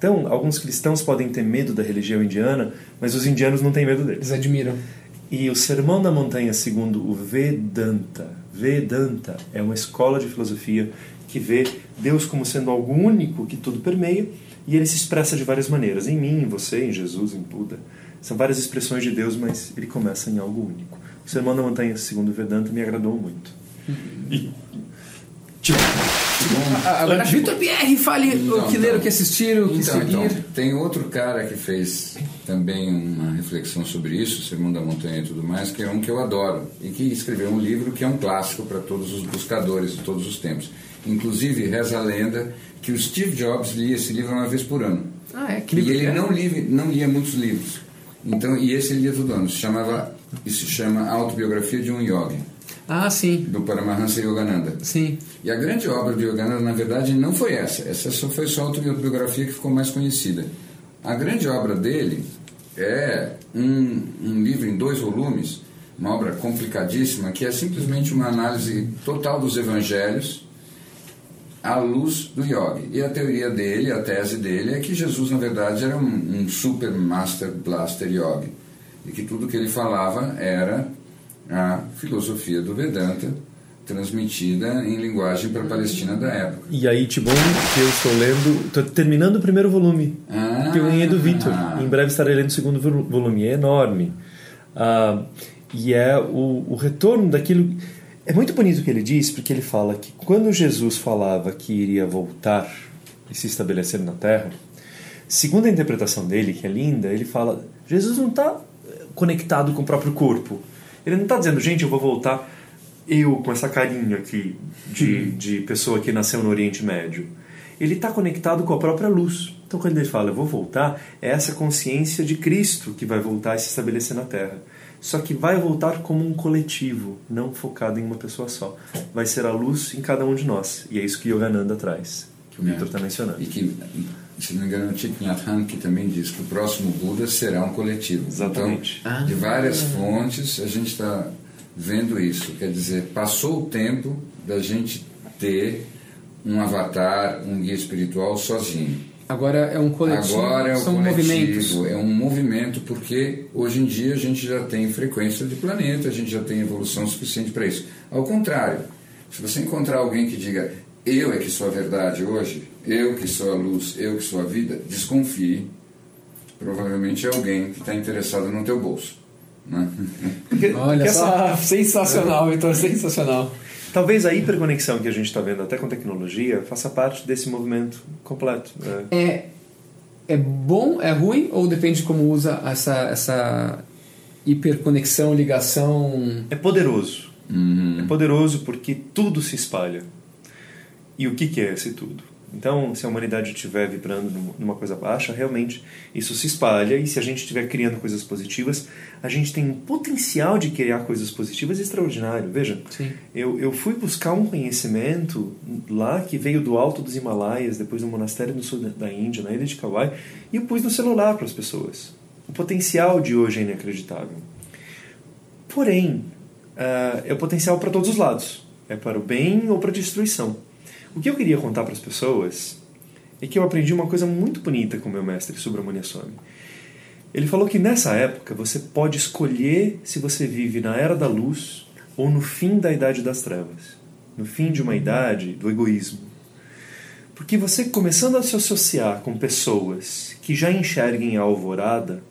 Então, alguns cristãos podem ter medo da religião indiana, mas os indianos não têm medo deles. Eles admiram. E o Sermão da Montanha, segundo o Vedanta, Vedanta é uma escola de filosofia que vê Deus como sendo algo único que tudo permeia e ele se expressa de várias maneiras, em mim, em você, em Jesus, em Buda. São várias expressões de Deus, mas ele começa em algo único. O Sermão da Montanha, segundo o Vedanta, me agradou muito. E, tipo, Agora, Vitor Pierre, fale Então, o que ler, o que assistir, o que Então, seguir. então, tem outro cara que fez também uma reflexão sobre isso, Sermão da Montanha e tudo mais, que é um que eu adoro e que escreveu um livro que é um clássico para todos os buscadores de todos os tempos. Inclusive, reza a lenda que o Steve Jobs lia esse livro uma vez por ano. Ah, é? Que E livro ele que é? não lia, não lia muitos livros. Então, e esse ele lia todo ano. Se chamava, isso se chama Autobiografia de um Yogi, Ah, sim. do Paramahansa Yogananda. Sim. E a grande obra do Yogananda, na verdade, não foi essa. Essa só foi só a autobiografia que ficou mais conhecida. A grande obra dele é um, um livro em dois volumes, uma obra complicadíssima, que é simplesmente uma análise total dos evangelhos à luz do yogi. E a teoria dele, a tese dele, é que Jesus, na verdade, era um, um super master blaster yogi. E que tudo que ele falava era a filosofia do Vedanta transmitida em linguagem para a Palestina da época. e aí, Tibon, que eu estou lendo, estou terminando o primeiro volume, Ah. que eu ganhei do Vitor. Em breve estarei lendo o segundo vol- volume, é enorme. Ah, e é o, o retorno daquilo. É muito bonito o que ele diz, porque ele fala que quando Jesus falava que iria voltar e se estabelecer na Terra, segundo a interpretação dele, que é linda, ele fala: Jesus não está conectado com o próprio corpo. Ele não está dizendo, gente, eu vou voltar eu com essa carinha aqui de, de pessoa que nasceu no Oriente Médio. Ele está conectado com a própria luz. Então, quando ele fala, eu vou voltar, é essa consciência de Cristo que vai voltar e se estabelecer na Terra. Só que vai voltar como um coletivo, não focado em uma pessoa só. Vai ser a luz em cada um de nós. E é isso que Yogananda traz, que o É. Victor está mencionando. E que, se não me engano, o Thich Nhat Hanh que também diz que o próximo Buda será um coletivo. Exatamente. Então, de várias fontes, a gente está vendo isso. Quer dizer, passou o tempo da gente ter um avatar, um guia espiritual sozinho. Agora é um coletivo, Agora é um são coletivo, movimentos. é um movimento porque hoje em dia a gente já tem frequência de planeta, a gente já tem evolução suficiente para isso. Ao contrário, se você encontrar alguém que diga eu é que sou a verdade hoje, eu que sou a luz, eu que sou a vida, desconfie. Provavelmente é alguém que está interessado no teu bolso. Né? Olha só, sensacional, Vitor, sensacional. Talvez a hiperconexão que a gente está vendo até com tecnologia faça parte desse movimento completo. É. É, é bom, é ruim ou depende de como usa essa, essa hiperconexão, ligação? É poderoso. Uhum. É poderoso porque tudo se espalha. E o que, que é esse tudo? Então, se a humanidade estiver vibrando num- numa coisa baixa, realmente isso se espalha. E se a gente estiver criando coisas positivas, a gente tem um potencial de criar coisas positivas extraordinário. Veja, Sim. eu, eu fui buscar um conhecimento lá que veio do alto dos Himalaias, depois do monastério no sul da- Índia, na ilha de Kauai, e eu pus no celular para as pessoas. O potencial de hoje é inacreditável. Porém, ah, é o potencial para todos os lados. É para o bem ou para a destruição. O que eu queria contar para as pessoas é que eu aprendi uma coisa muito bonita com meu mestre Subramania Swami. Ele falou que nessa época você pode escolher se você vive na era da luz ou no fim da idade das trevas, no fim de uma idade do egoísmo. Porque você começando a se associar com pessoas que já enxerguem a alvorada,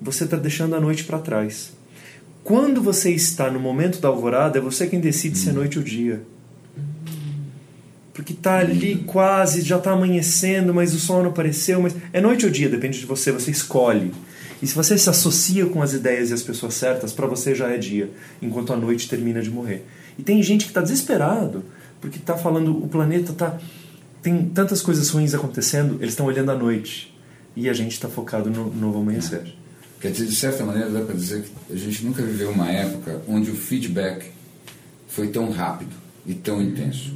você está deixando a noite para trás. Quando você está no momento da alvorada, é você quem decide se é noite ou dia. Porque está ali quase, já está amanhecendo, mas o sol não apareceu. Mas é noite ou dia, depende de você, você escolhe. E se você se associa com as ideias e as pessoas certas, para você já é dia, enquanto a noite termina de morrer. E tem gente que está desesperado porque está falando o planeta tá tem tantas coisas ruins acontecendo, eles estão olhando à noite e a gente está focado no novo amanhecer. Quer dizer, de certa maneira, dá para dizer que a gente nunca viveu uma época onde o feedback foi tão rápido e tão intenso.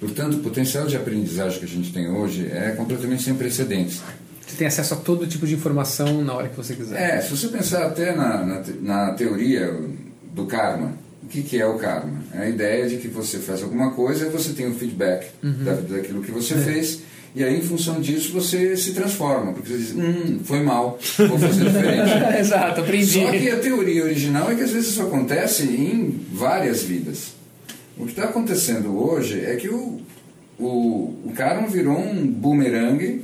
Portanto, o potencial de aprendizagem que a gente tem hoje é completamente sem precedentes. Você tem acesso a todo tipo de informação na hora que você quiser. É, se você pensar até na, na, na teoria do karma, o que, que é o karma? É a ideia de que você faz alguma coisa e você tem o um feedback uhum. da, daquilo que você é. fez e aí, em função disso, você se transforma, porque você diz, hum, foi mal, vou fazer diferente. *laughs* Exato, aprendi. Só que a teoria original é que às vezes isso acontece em várias vidas. O que está acontecendo hoje é que o, o, o karma virou um boomerang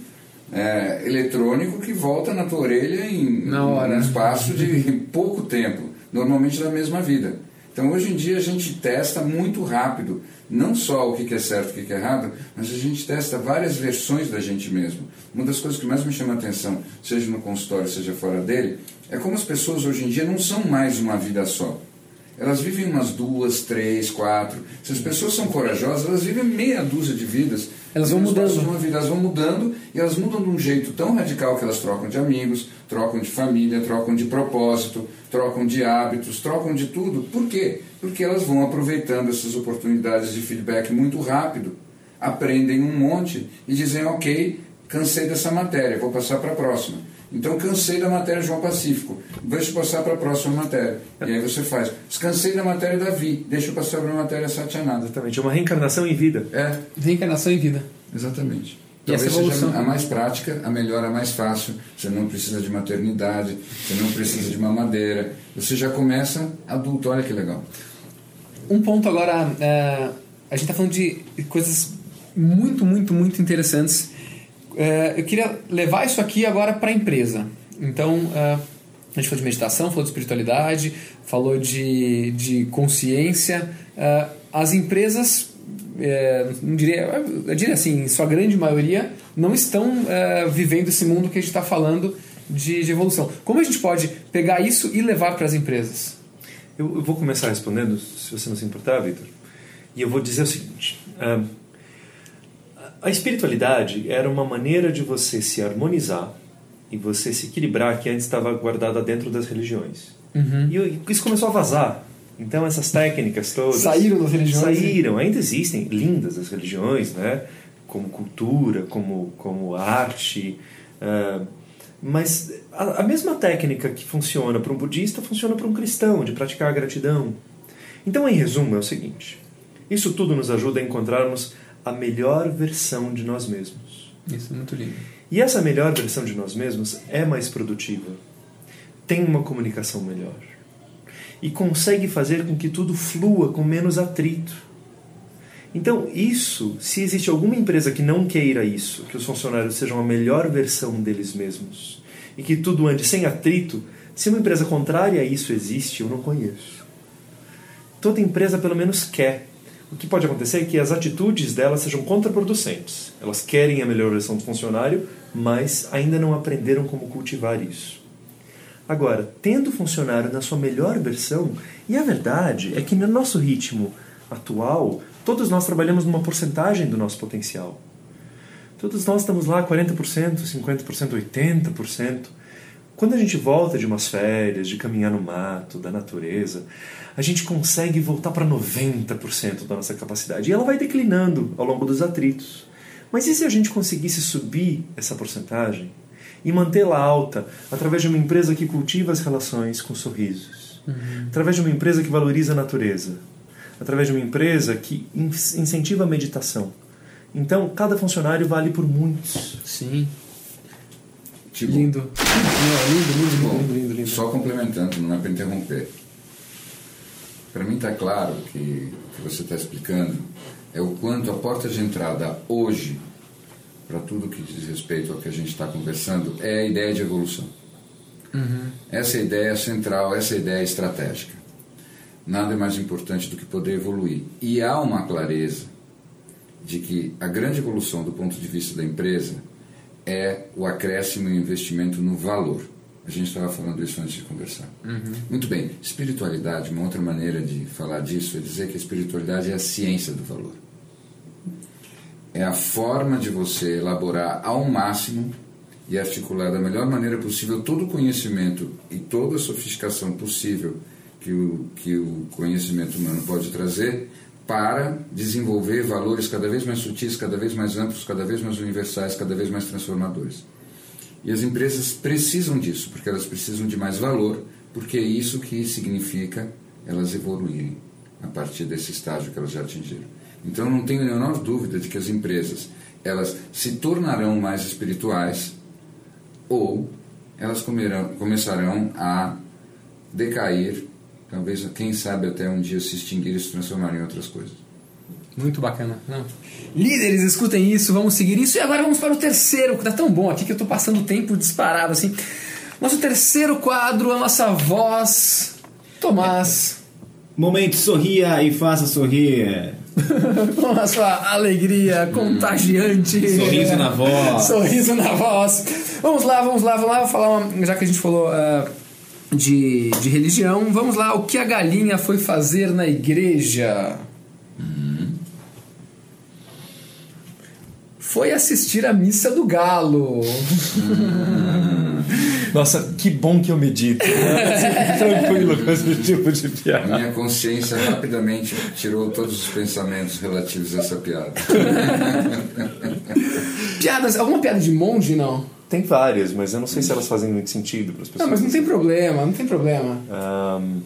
é, eletrônico que volta na tua orelha em na hora. um espaço de *laughs* pouco tempo, normalmente na mesma vida. Então hoje em dia a gente testa muito rápido, não só o que é certo e o que é errado, mas a gente testa várias versões da gente mesmo. Uma das coisas que mais me chama a atenção, seja no consultório, seja fora dele, é como as pessoas hoje em dia não são mais uma vida só. Elas vivem umas duas, três, quatro. Se as pessoas são corajosas, elas vivem meia dúzia de vidas. Elas vão mudando. Uma vida, elas vão mudando e elas mudam de um jeito tão radical que elas trocam de amigos, trocam de família, trocam de propósito, trocam de hábitos, trocam de tudo. Por quê? Porque elas vão aproveitando essas oportunidades de feedback muito rápido, aprendem um monte e dizem: ok, cansei dessa matéria, vou passar para a próxima. Então cansei da matéria João Pacífico, deixa eu passar para a próxima matéria. E aí você faz, cansei da matéria Davi, deixa eu passar para a matéria Satyanada. Exatamente, é uma reencarnação em vida. É. Reencarnação em vida. Exatamente. E Talvez seja a mais prática, a melhor, a mais fácil. Você não precisa de maternidade, você não precisa de mamadeira. Você já começa adulto, olha que legal. Um ponto agora, é, a gente está falando de coisas muito, muito, muito interessantes eu queria levar isso aqui agora para a empresa. Então, é, a gente falou de meditação, falou de espiritualidade, falou de, de consciência. É, as empresas, não diria, eu diria assim, em sua grande maioria, não estão vivendo esse mundo que a gente está falando de, de, evolução. Como a gente pode pegar isso e levar para as empresas? Eu, eu, vou começar respondendo, se você não se importar, Victor. E eu vou dizer o seguinte. A espiritualidade era uma maneira de você se harmonizar e você se equilibrar que antes estava guardada dentro das religiões. Uhum. E isso começou a vazar. Então essas técnicas todas saíram das religiões. Saíram, ainda existem lindas as religiões, né? Como cultura, como como arte. Uh, mas a, a, mesma técnica que funciona para um budista funciona para um cristão de praticar a gratidão. Então, em resumo, é o seguinte: isso tudo nos ajuda a encontrarmos a melhor versão de nós mesmos. Isso é muito lindo. E essa melhor versão de nós mesmos é mais produtiva, tem uma comunicação melhor e consegue fazer com que tudo flua com menos atrito. Então, isso, se existe alguma empresa que não queira isso, que os funcionários sejam a melhor versão deles mesmos e que tudo ande sem atrito, se uma empresa contrária a isso existe, eu não conheço. Toda empresa, pelo menos, quer o que pode acontecer é que as atitudes delas sejam contraproducentes. Elas querem a melhor versão do funcionário, mas ainda não aprenderam como cultivar isso. Agora, tendo o funcionário na sua melhor versão, e a verdade é que no nosso ritmo atual, todos nós trabalhamos numa porcentagem do nosso potencial. Todos nós estamos lá 40%, 50%, 80%. Quando a gente volta de umas férias, de caminhar no mato, da natureza, a gente consegue voltar para 90% da nossa capacidade. E ela vai declinando ao longo dos atritos. Mas e se a gente conseguisse subir essa porcentagem e mantê-la alta através de uma empresa que cultiva as relações com sorrisos, uhum. através de uma empresa que valoriza a natureza, através de uma empresa que incentiva a meditação? Então, cada funcionário vale por muitos. Sim. Tipo, lindo. Não, lindo, lindo, Bom, lindo, lindo, lindo, Só complementando, não é para interromper. Para mim está claro que o que você está explicando é o quanto a porta de entrada hoje, para tudo que diz respeito ao que a gente está conversando, é a ideia de evolução. Uhum. Essa é a ideia central, essa é a ideia estratégica. Nada é mais importante do que poder evoluir. E há uma clareza de que a grande evolução do ponto de vista da empresa é o acréscimo e o investimento no valor. A gente estava falando isso antes de conversar. Uhum. Muito bem, espiritualidade, uma outra maneira de falar disso é dizer que a espiritualidade é a ciência do valor. é a forma de você elaborar ao máximo e articular da melhor maneira possível todo o conhecimento e toda a sofisticação possível que o, que o conhecimento humano pode trazer para desenvolver valores cada vez mais sutis, cada vez mais amplos, cada vez mais universais, cada vez mais transformadores. E as empresas precisam disso, porque elas precisam de mais valor, porque é isso que significa elas evoluírem a partir desse estágio que elas já atingiram. Então não tenho a menor dúvida de que as empresas elas se tornarão mais espirituais ou elas comerão, começarão a decair, talvez, quem sabe até um dia se extinguir e se transformar em outras coisas. Muito bacana. Não. Líderes, escutem isso, vamos seguir isso. E agora vamos para o terceiro, que tá tão bom aqui que eu estou passando o tempo disparado assim. Nosso terceiro quadro, a nossa voz. Tomás. Momento, sorria e faça sorrir. *laughs* Com a sua alegria contagiante. Sorriso na voz. Sorriso na voz. Vamos lá, vamos lá, vamos lá. Vou falar uma, já que a gente falou uh, de, de religião, vamos lá. O que a galinha foi fazer na igreja? Foi assistir a missa do galo. *laughs* Nossa, que bom que eu medito. Né? *laughs* Tranquilo com esse tipo de A piada. minha consciência rapidamente tirou todos os pensamentos relativos a essa piada. *laughs* Piadas, alguma piada de monge, não? Tem várias, mas eu não sei se elas fazem muito sentido para as pessoas. Não, mas não tem problema, não tem problema. Um,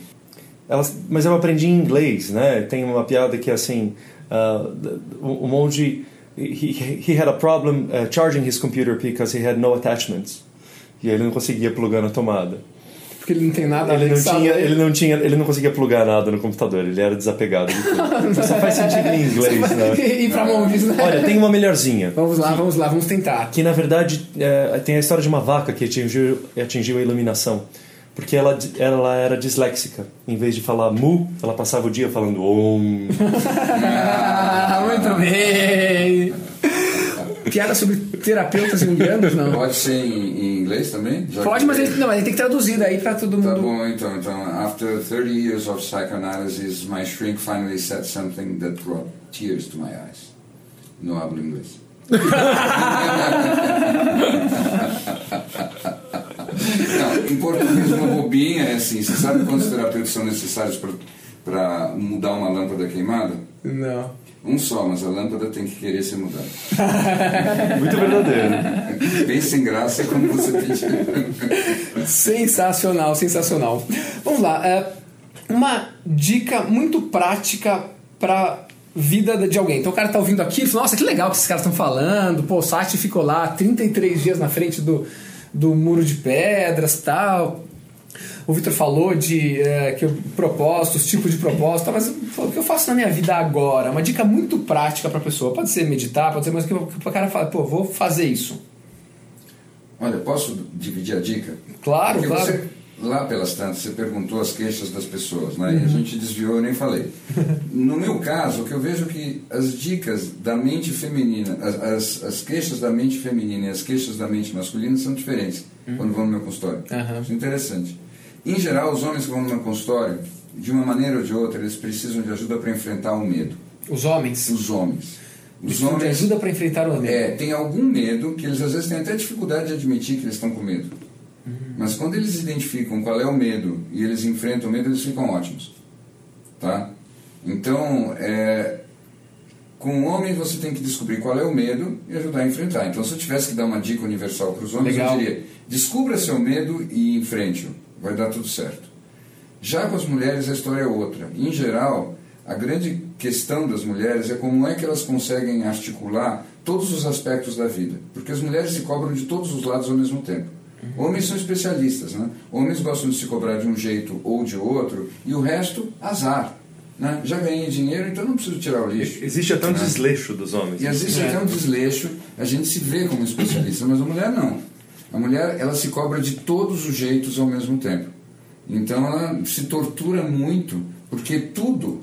elas, mas eu aprendi em inglês, né? Tem uma piada que é assim: uh, o, o monge he, he had a problem uh, charging his computer because he had no attachments. E aí ele não conseguia plugar na tomada. Porque ele não tem nada Ele não, tinha, a ele. não tinha, ele não conseguia plugar nada no computador, ele era desapegado de tudo. *laughs* Só faz sentido em inglês, né? *laughs* e pra monges, né? Olha, tem uma melhorzinha. Vamos lá, vamos lá, vamos tentar. Que na verdade é, tem a história de uma vaca que atingiu, atingiu a iluminação. Porque ela, ela era disléxica. Em vez de falar mu, ela passava o dia falando om. Ah, muito bem. Piada sobre terapeutas junguianos, não? Pode ser em, em inglês também? Já Pode, mas ele, não, mas ele tem que traduzir daí pra todo mundo. Tá bom, então, então. After 30 years of psychoanalysis, my shrink finally said something that brought tears to my eyes. Não hablo inglês. *laughs* Não, em português, uma bobinha é assim: você sabe quantos terapeutas são necessários para mudar uma lâmpada queimada? Não. Um só, mas a lâmpada tem que querer ser mudada. *laughs* Muito verdadeiro. Bem sem graça como você pediu. Sensacional, sensacional. Vamos lá. é, uma dica muito prática pra vida de alguém. Então o cara tá ouvindo aqui e fala, nossa, que legal que esses caras estão falando. Pô, o Sati ficou lá 33 dias na frente do, do muro de pedras e tal. O Vitor falou de é, que eu propósito, os tipos de propósito, mas o que eu faço na minha vida agora? Uma dica muito prática pra pessoa. Pode ser meditar, pode ser, mas que o cara fala, pô, vou fazer isso. Olha, posso dividir a dica? Claro, Porque claro. você, lá pelas tantas, você perguntou as queixas das pessoas, né? E a gente desviou, eu nem falei. *laughs* No meu caso, o que eu vejo é que as dicas da mente feminina, as, as, as queixas da mente feminina e as queixas da mente masculina são diferentes quando vão no meu consultório. Aham. Isso é interessante. Em geral, os homens que vão no meu consultório, de uma maneira ou de outra, eles precisam de ajuda para enfrentar o medo. Os homens. Os homens. Os de homens ajuda pra enfrentar o medo. é, tem algum medo que eles às vezes têm até dificuldade de admitir que eles estão com medo. Mas quando eles identificam qual é o medo e eles enfrentam o medo, eles ficam ótimos. Tá? Então, é, com o homem você tem que descobrir qual é o medo e ajudar a enfrentar. Então, se eu tivesse que dar uma dica universal para os homens, Legal. eu diria: descubra seu medo e enfrente-o. Vai dar tudo certo. Já com as mulheres a história é outra. Em geral, a grande questão das mulheres é como é que elas conseguem articular todos os aspectos da vida. Porque as mulheres se cobram de todos os lados ao mesmo tempo. Homens são especialistas, né? Homens gostam de se cobrar de um jeito ou de outro e o resto, azar. Né? Já ganhei dinheiro, então não preciso tirar o lixo. Existe até um Né? desleixo dos homens. E vezes É. até um desleixo, a gente se vê como especialista, mas a mulher não. A mulher, ela se cobra de todos os jeitos ao mesmo tempo. Então ela se tortura muito, porque tudo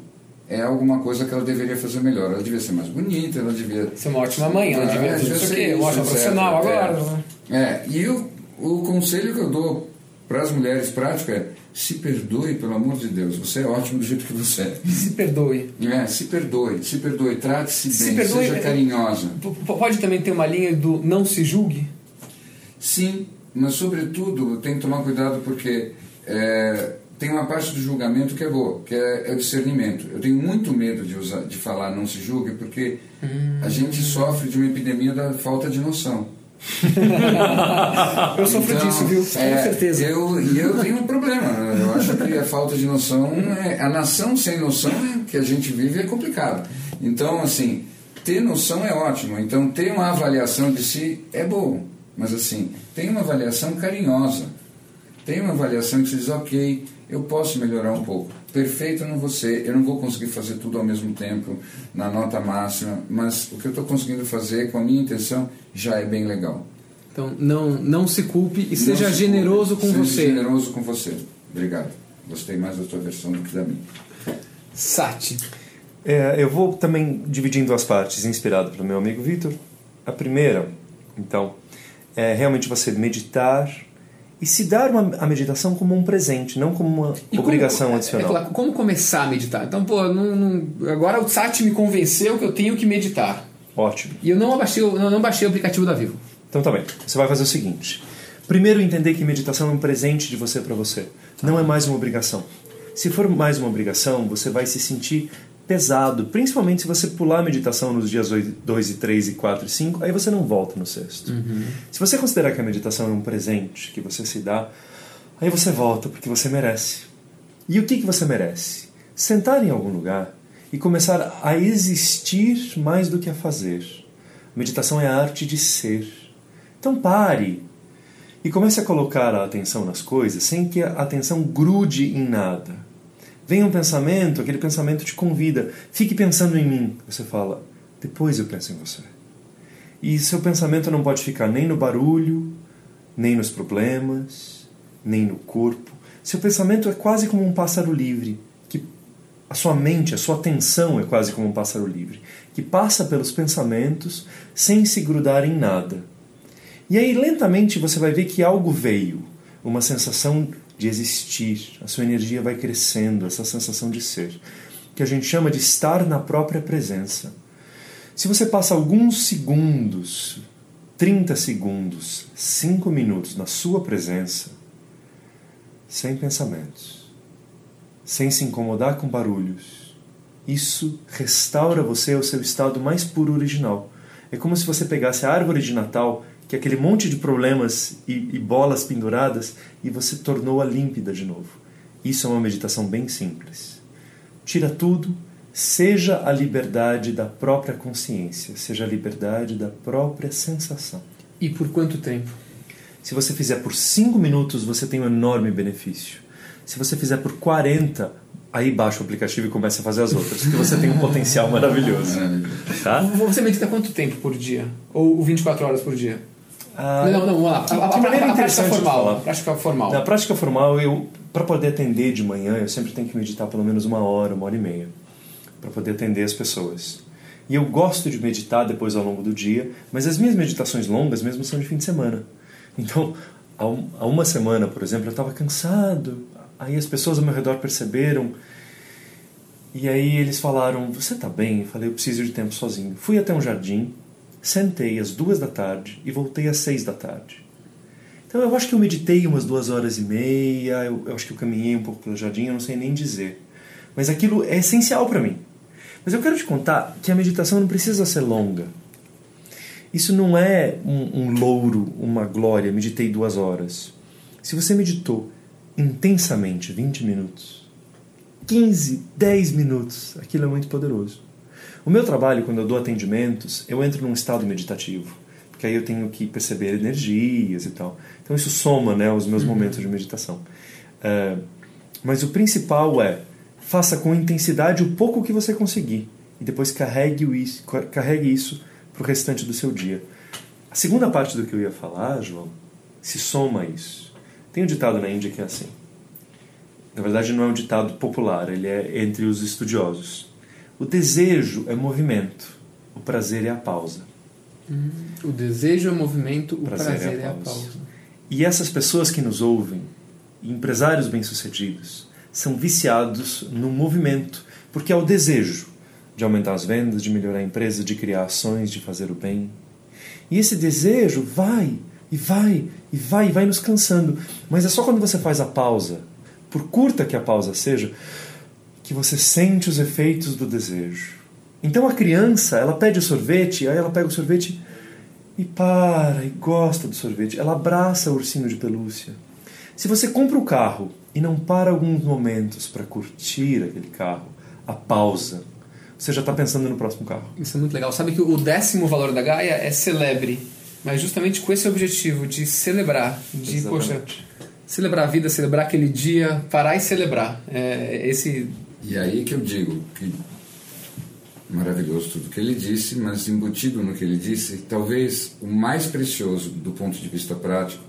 é alguma coisa que ela deveria fazer melhor. Ela devia ser mais bonita, ela devia... Ser uma ótima mãe, ela Ah, devia fazer devia isso ser aqui, isso, uma ótima etc. profissional É. agora. né? É, e o, o conselho que eu dou para as mulheres prático é se perdoe, pelo amor de Deus. Você é ótimo do jeito que você é. Se perdoe. É, se perdoe, se perdoe, trate-se Se bem, perdoe, seja é- carinhosa. P- Pode também ter uma linha do não se julgue? Sim, mas sobretudo tem que tomar cuidado porque é, tem uma parte do julgamento que é boa, que é, é o discernimento. Eu tenho muito medo de, usar, de falar não se julgue porque a gente sofre de uma epidemia da falta de noção. *laughs* Eu sofro Então, disso, viu? Com é, certeza. Eu, e eu tenho um problema. Eu acho que a falta de noção, é, a nação sem noção que a gente vive é complicado. Então, assim, ter noção é ótimo. Então, ter uma avaliação de si é bom. Mas, assim, tem uma avaliação carinhosa. Tem uma avaliação que você diz, ok, eu posso melhorar um pouco. Perfeito eu não vou ser, eu não vou conseguir fazer tudo ao mesmo tempo, na nota máxima, mas o que eu estou conseguindo fazer com a minha intenção já é bem legal. Então, não, não se culpe e seja se generoso culpe, com seja você. generoso com você. Obrigado. Gostei mais da tua versão do que da minha. Sati. É, eu vou também dividir em duas partes, inspirado pelo meu amigo Vitor. A primeira, então, é realmente você meditar e se dar uma, a meditação como um presente, não como uma E obrigação como, é, adicional. é claro, como começar a meditar? Então, pô, não, não- agora o Sati me convenceu que eu tenho que meditar. Ótimo. E eu não baixei, o- não, baixei o aplicativo da Vivo. Então tá bem. Você vai fazer o seguinte. Primeiro entender que meditação é um presente de você para você. Não é mais uma obrigação. Se for mais uma obrigação, você vai se sentir pesado, principalmente se você pular a meditação nos dias 2 e 3 e 4 e 5, aí você não volta no sexto. Se você considerar que a meditação é um presente que você se dá, aí você volta porque você merece. E o que, que você merece? Sentar em algum lugar e começar a existir mais do que a fazer. Meditação é a arte de ser. Então pare e comece a colocar a atenção nas coisas sem que a atenção grude em nada. Vem um pensamento, aquele pensamento te convida. Fique pensando em mim. Você fala, depois eu penso em você. E seu pensamento não pode ficar nem no barulho, nem nos problemas, nem no corpo. Seu pensamento é quase como um pássaro livre, a sua mente, a sua atenção é quase como um pássaro livre, que passa pelos pensamentos sem se grudar em nada. E aí, lentamente, você vai ver que algo veio, uma sensação de existir, a sua energia vai crescendo, essa sensação de ser, que a gente chama de estar na própria presença. Se você passa alguns segundos, 30 segundos, 5 minutos na sua presença, sem pensamentos, sem se incomodar com barulhos, isso restaura você ao seu estado mais puro original. É como se você pegasse a árvore de Natal, que é aquele monte de problemas e, e bolas penduradas, e você tornou-a límpida de novo. Isso é uma meditação bem simples. Tira tudo, seja a liberdade da própria consciência, seja a liberdade da própria sensação. E por quanto tempo? Se você fizer por 5 minutos, você tem um enorme benefício. Se você fizer por 40, aí baixa o aplicativo e começa a fazer as outras, porque você tem um potencial maravilhoso. Tá? Você medita quanto tempo por dia? Ou 24 horas por dia? Ah, não, não, vamos lá. A, a- a- maneira a prática de formal. A prática formal. Na prática formal, eu para poder atender de manhã, eu sempre tenho que meditar pelo menos uma hora, uma hora e meia, para poder atender as pessoas. E eu gosto de meditar depois ao longo do dia, mas as minhas meditações longas mesmo são de fim de semana. Então, há uma semana, por exemplo, eu estava cansado. Aí as pessoas ao meu redor perceberam. E aí eles falaram: Você está bem? Eu falei: Eu preciso de tempo sozinho. Fui até um jardim, sentei às duas da tarde e voltei às seis da tarde. Então eu acho que eu meditei umas duas horas e meia, eu, eu acho que eu caminhei um pouco pelo jardim, eu não sei nem dizer. Mas aquilo é essencial para mim. Mas eu quero te contar que a meditação não precisa ser longa. Isso não é um, um louro, uma glória, meditei duas horas. Se você meditou intensamente 20 minutos, 15, 10 minutos, aquilo é muito poderoso. O meu trabalho, quando eu dou atendimentos, eu entro num estado meditativo, porque aí eu tenho que perceber energias e tal. Então isso soma né, os meus momentos de meditação. É, mas o principal é faça com intensidade o pouco que você conseguir e depois carregue isso, carregue isso para o restante do seu dia. A segunda parte do que eu ia falar, João, se soma a isso. Tem um ditado na Índia que é assim. Na verdade, não é um ditado popular, ele é entre os estudiosos. O desejo é movimento, o prazer é a pausa. O desejo é movimento, o prazer, Prazer é a pausa. E essas pessoas que nos ouvem, empresários bem-sucedidos são viciados no movimento, porque é o desejo de aumentar as vendas, de melhorar a empresa, de criar ações, de fazer o bem. E esse desejo vai e vai e vai vai nos cansando. Mas é só quando você faz a pausa, por curta que a pausa seja, que você sente os efeitos do desejo. Então a criança, ela pede o sorvete, aí ela pega o sorvete e para e gosta do sorvete. Ela abraça o ursinho de pelúcia. Se você compra o carro e não para alguns momentos para curtir aquele carro, a pausa, você já está pensando no próximo carro. Isso é muito legal. Sabe que o décimo valor da Gaia é celebre, mas justamente com esse objetivo de celebrar, de Exatamente. poxa, celebrar a vida, celebrar aquele dia, parar e celebrar. É, esse E aí que eu digo que maravilhoso tudo que ele disse, mas embutido no que ele disse, talvez o mais precioso do ponto de vista prático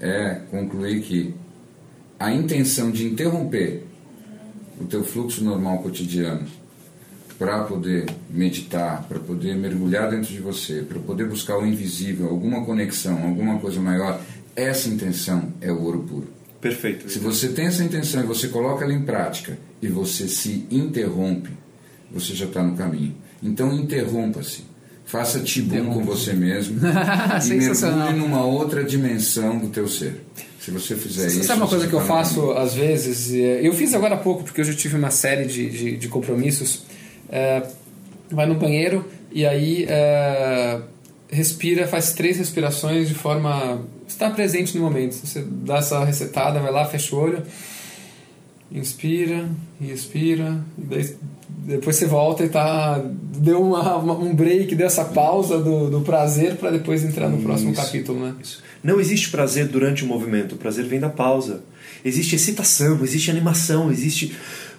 é concluir que a intenção de interromper o teu fluxo normal cotidiano para poder meditar, para poder mergulhar dentro de você, para poder buscar o invisível, alguma conexão, alguma coisa maior, essa intenção é o ouro puro. Perfeito. Se você tem essa intenção e você coloca ela em prática e você se interrompe, você já está no caminho. Então interrompa-se. Faça tibum com você mesmo *laughs* e mergulhe numa outra dimensão do teu ser. Se você fizer Você isso. sabe uma coisa que eu tá faço caminho. às vezes? É, Eu fiz agora há pouco, porque eu já tive uma série de, de, de compromissos. É, vai no banheiro e aí é, respira, faz três respirações de forma. estar presente no momento. Você dá essa resetada, vai lá, fecha o olho, inspira, expira, e daí, depois você volta e tá. deu uma, uma- um break, deu essa pausa do, do prazer para depois entrar no próximo Isso. capítulo, né? Isso. Não existe prazer durante o movimento, o prazer vem da pausa. Existe excitação, existe animação, existe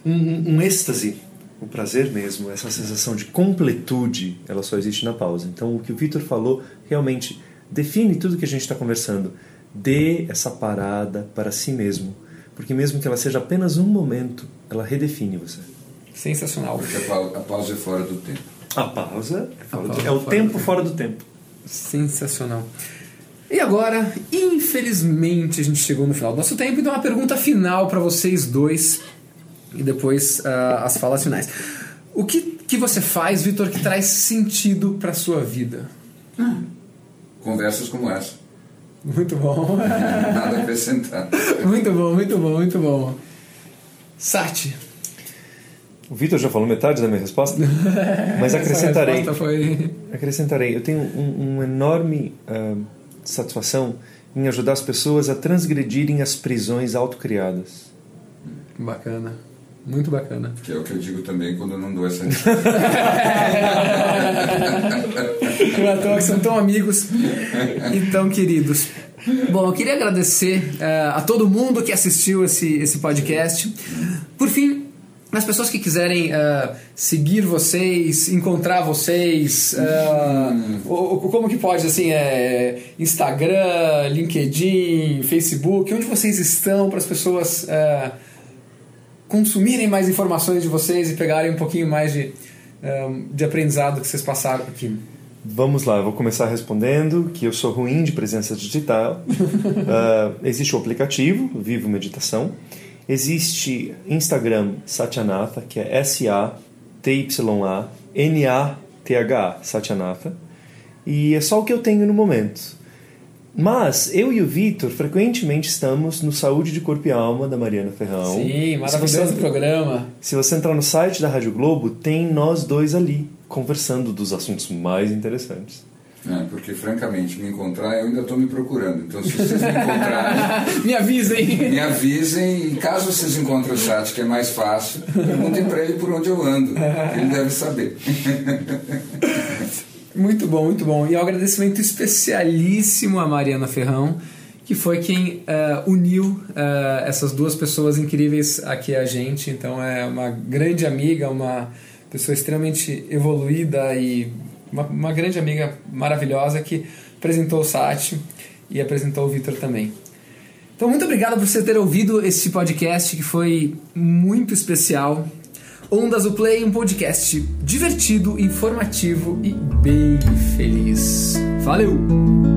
um, um, um êxtase. O prazer mesmo, essa sensação de completude, ela só existe na pausa. Então, o que o Vitor falou realmente define tudo que a gente está conversando. Dê essa parada para si mesmo. Porque, mesmo que ela seja apenas um momento, ela redefine você. Sensacional. Porque a pau- a pausa é fora do tempo. A pausa é, fora do- pausa é o fora tempo tempo. fora do tempo. Sensacional. E agora, infelizmente, a gente chegou no final do nosso tempo, então uma pergunta final para vocês dois e depois ah, as falas finais. O que, que você faz, Vitor, que traz sentido para sua vida? Conversas como essa. Muito bom. *laughs* Nada a acrescentar. muito bom, muito bom, muito bom. Sati. O Vitor já falou metade da minha resposta, mas *laughs* Essa acrescentarei. resposta foi... Acrescentarei, eu tenho um, um enorme ah, satisfação em ajudar as pessoas a transgredirem as prisões autocriadas. Bacana. Muito bacana. Que é o que eu digo também quando eu não dou essa *laughs* Não é são tão amigos e tão queridos. Bom, eu queria agradecer eh, a todo mundo que assistiu esse, esse podcast. Por fim, as pessoas que quiserem eh, seguir vocês, encontrar vocês, o- o- como que pode, assim, é, Instagram, LinkedIn, Facebook, onde vocês estão para as pessoas eh, consumirem mais informações de vocês e pegarem um pouquinho mais de, de aprendizado que vocês passaram aqui. Vamos lá, eu vou começar respondendo que eu sou ruim de presença digital. *laughs* Ah, existe o aplicativo Vivo Meditação. Existe Instagram Satyanatha, que é S-A-T-Y-A-N-A-T-H-A, Satyanatha. E é só o que eu tenho no momento. Mas eu e o Vitor frequentemente estamos no Saúde de Corpo e Alma da Mariana Ferrão. Sim, Se maravilhoso você- programa. se você entrar no site da Rádio Globo, tem nós dois ali, conversando dos assuntos mais interessantes. É, porque, francamente, me encontrar, eu ainda estou me procurando. Então, se vocês me encontrarem, *laughs* Me avisem. me avisem. E caso vocês encontrem o Sati, que é mais fácil, perguntem para ele por onde eu ando. Ele deve saber. *laughs* Muito bom, muito bom. E um agradecimento especialíssimo a Mariana Ferrão, que foi quem eh, uniu eh, essas duas pessoas incríveis aqui a gente. Então é uma grande amiga, uma pessoa extremamente evoluída e uma, uma grande amiga maravilhosa que apresentou o Sati e apresentou o Vitor também. Então, muito obrigado por você ter ouvido esse podcast que foi muito especial. Ondas do Play, um podcast divertido, informativo e bem feliz. Valeu!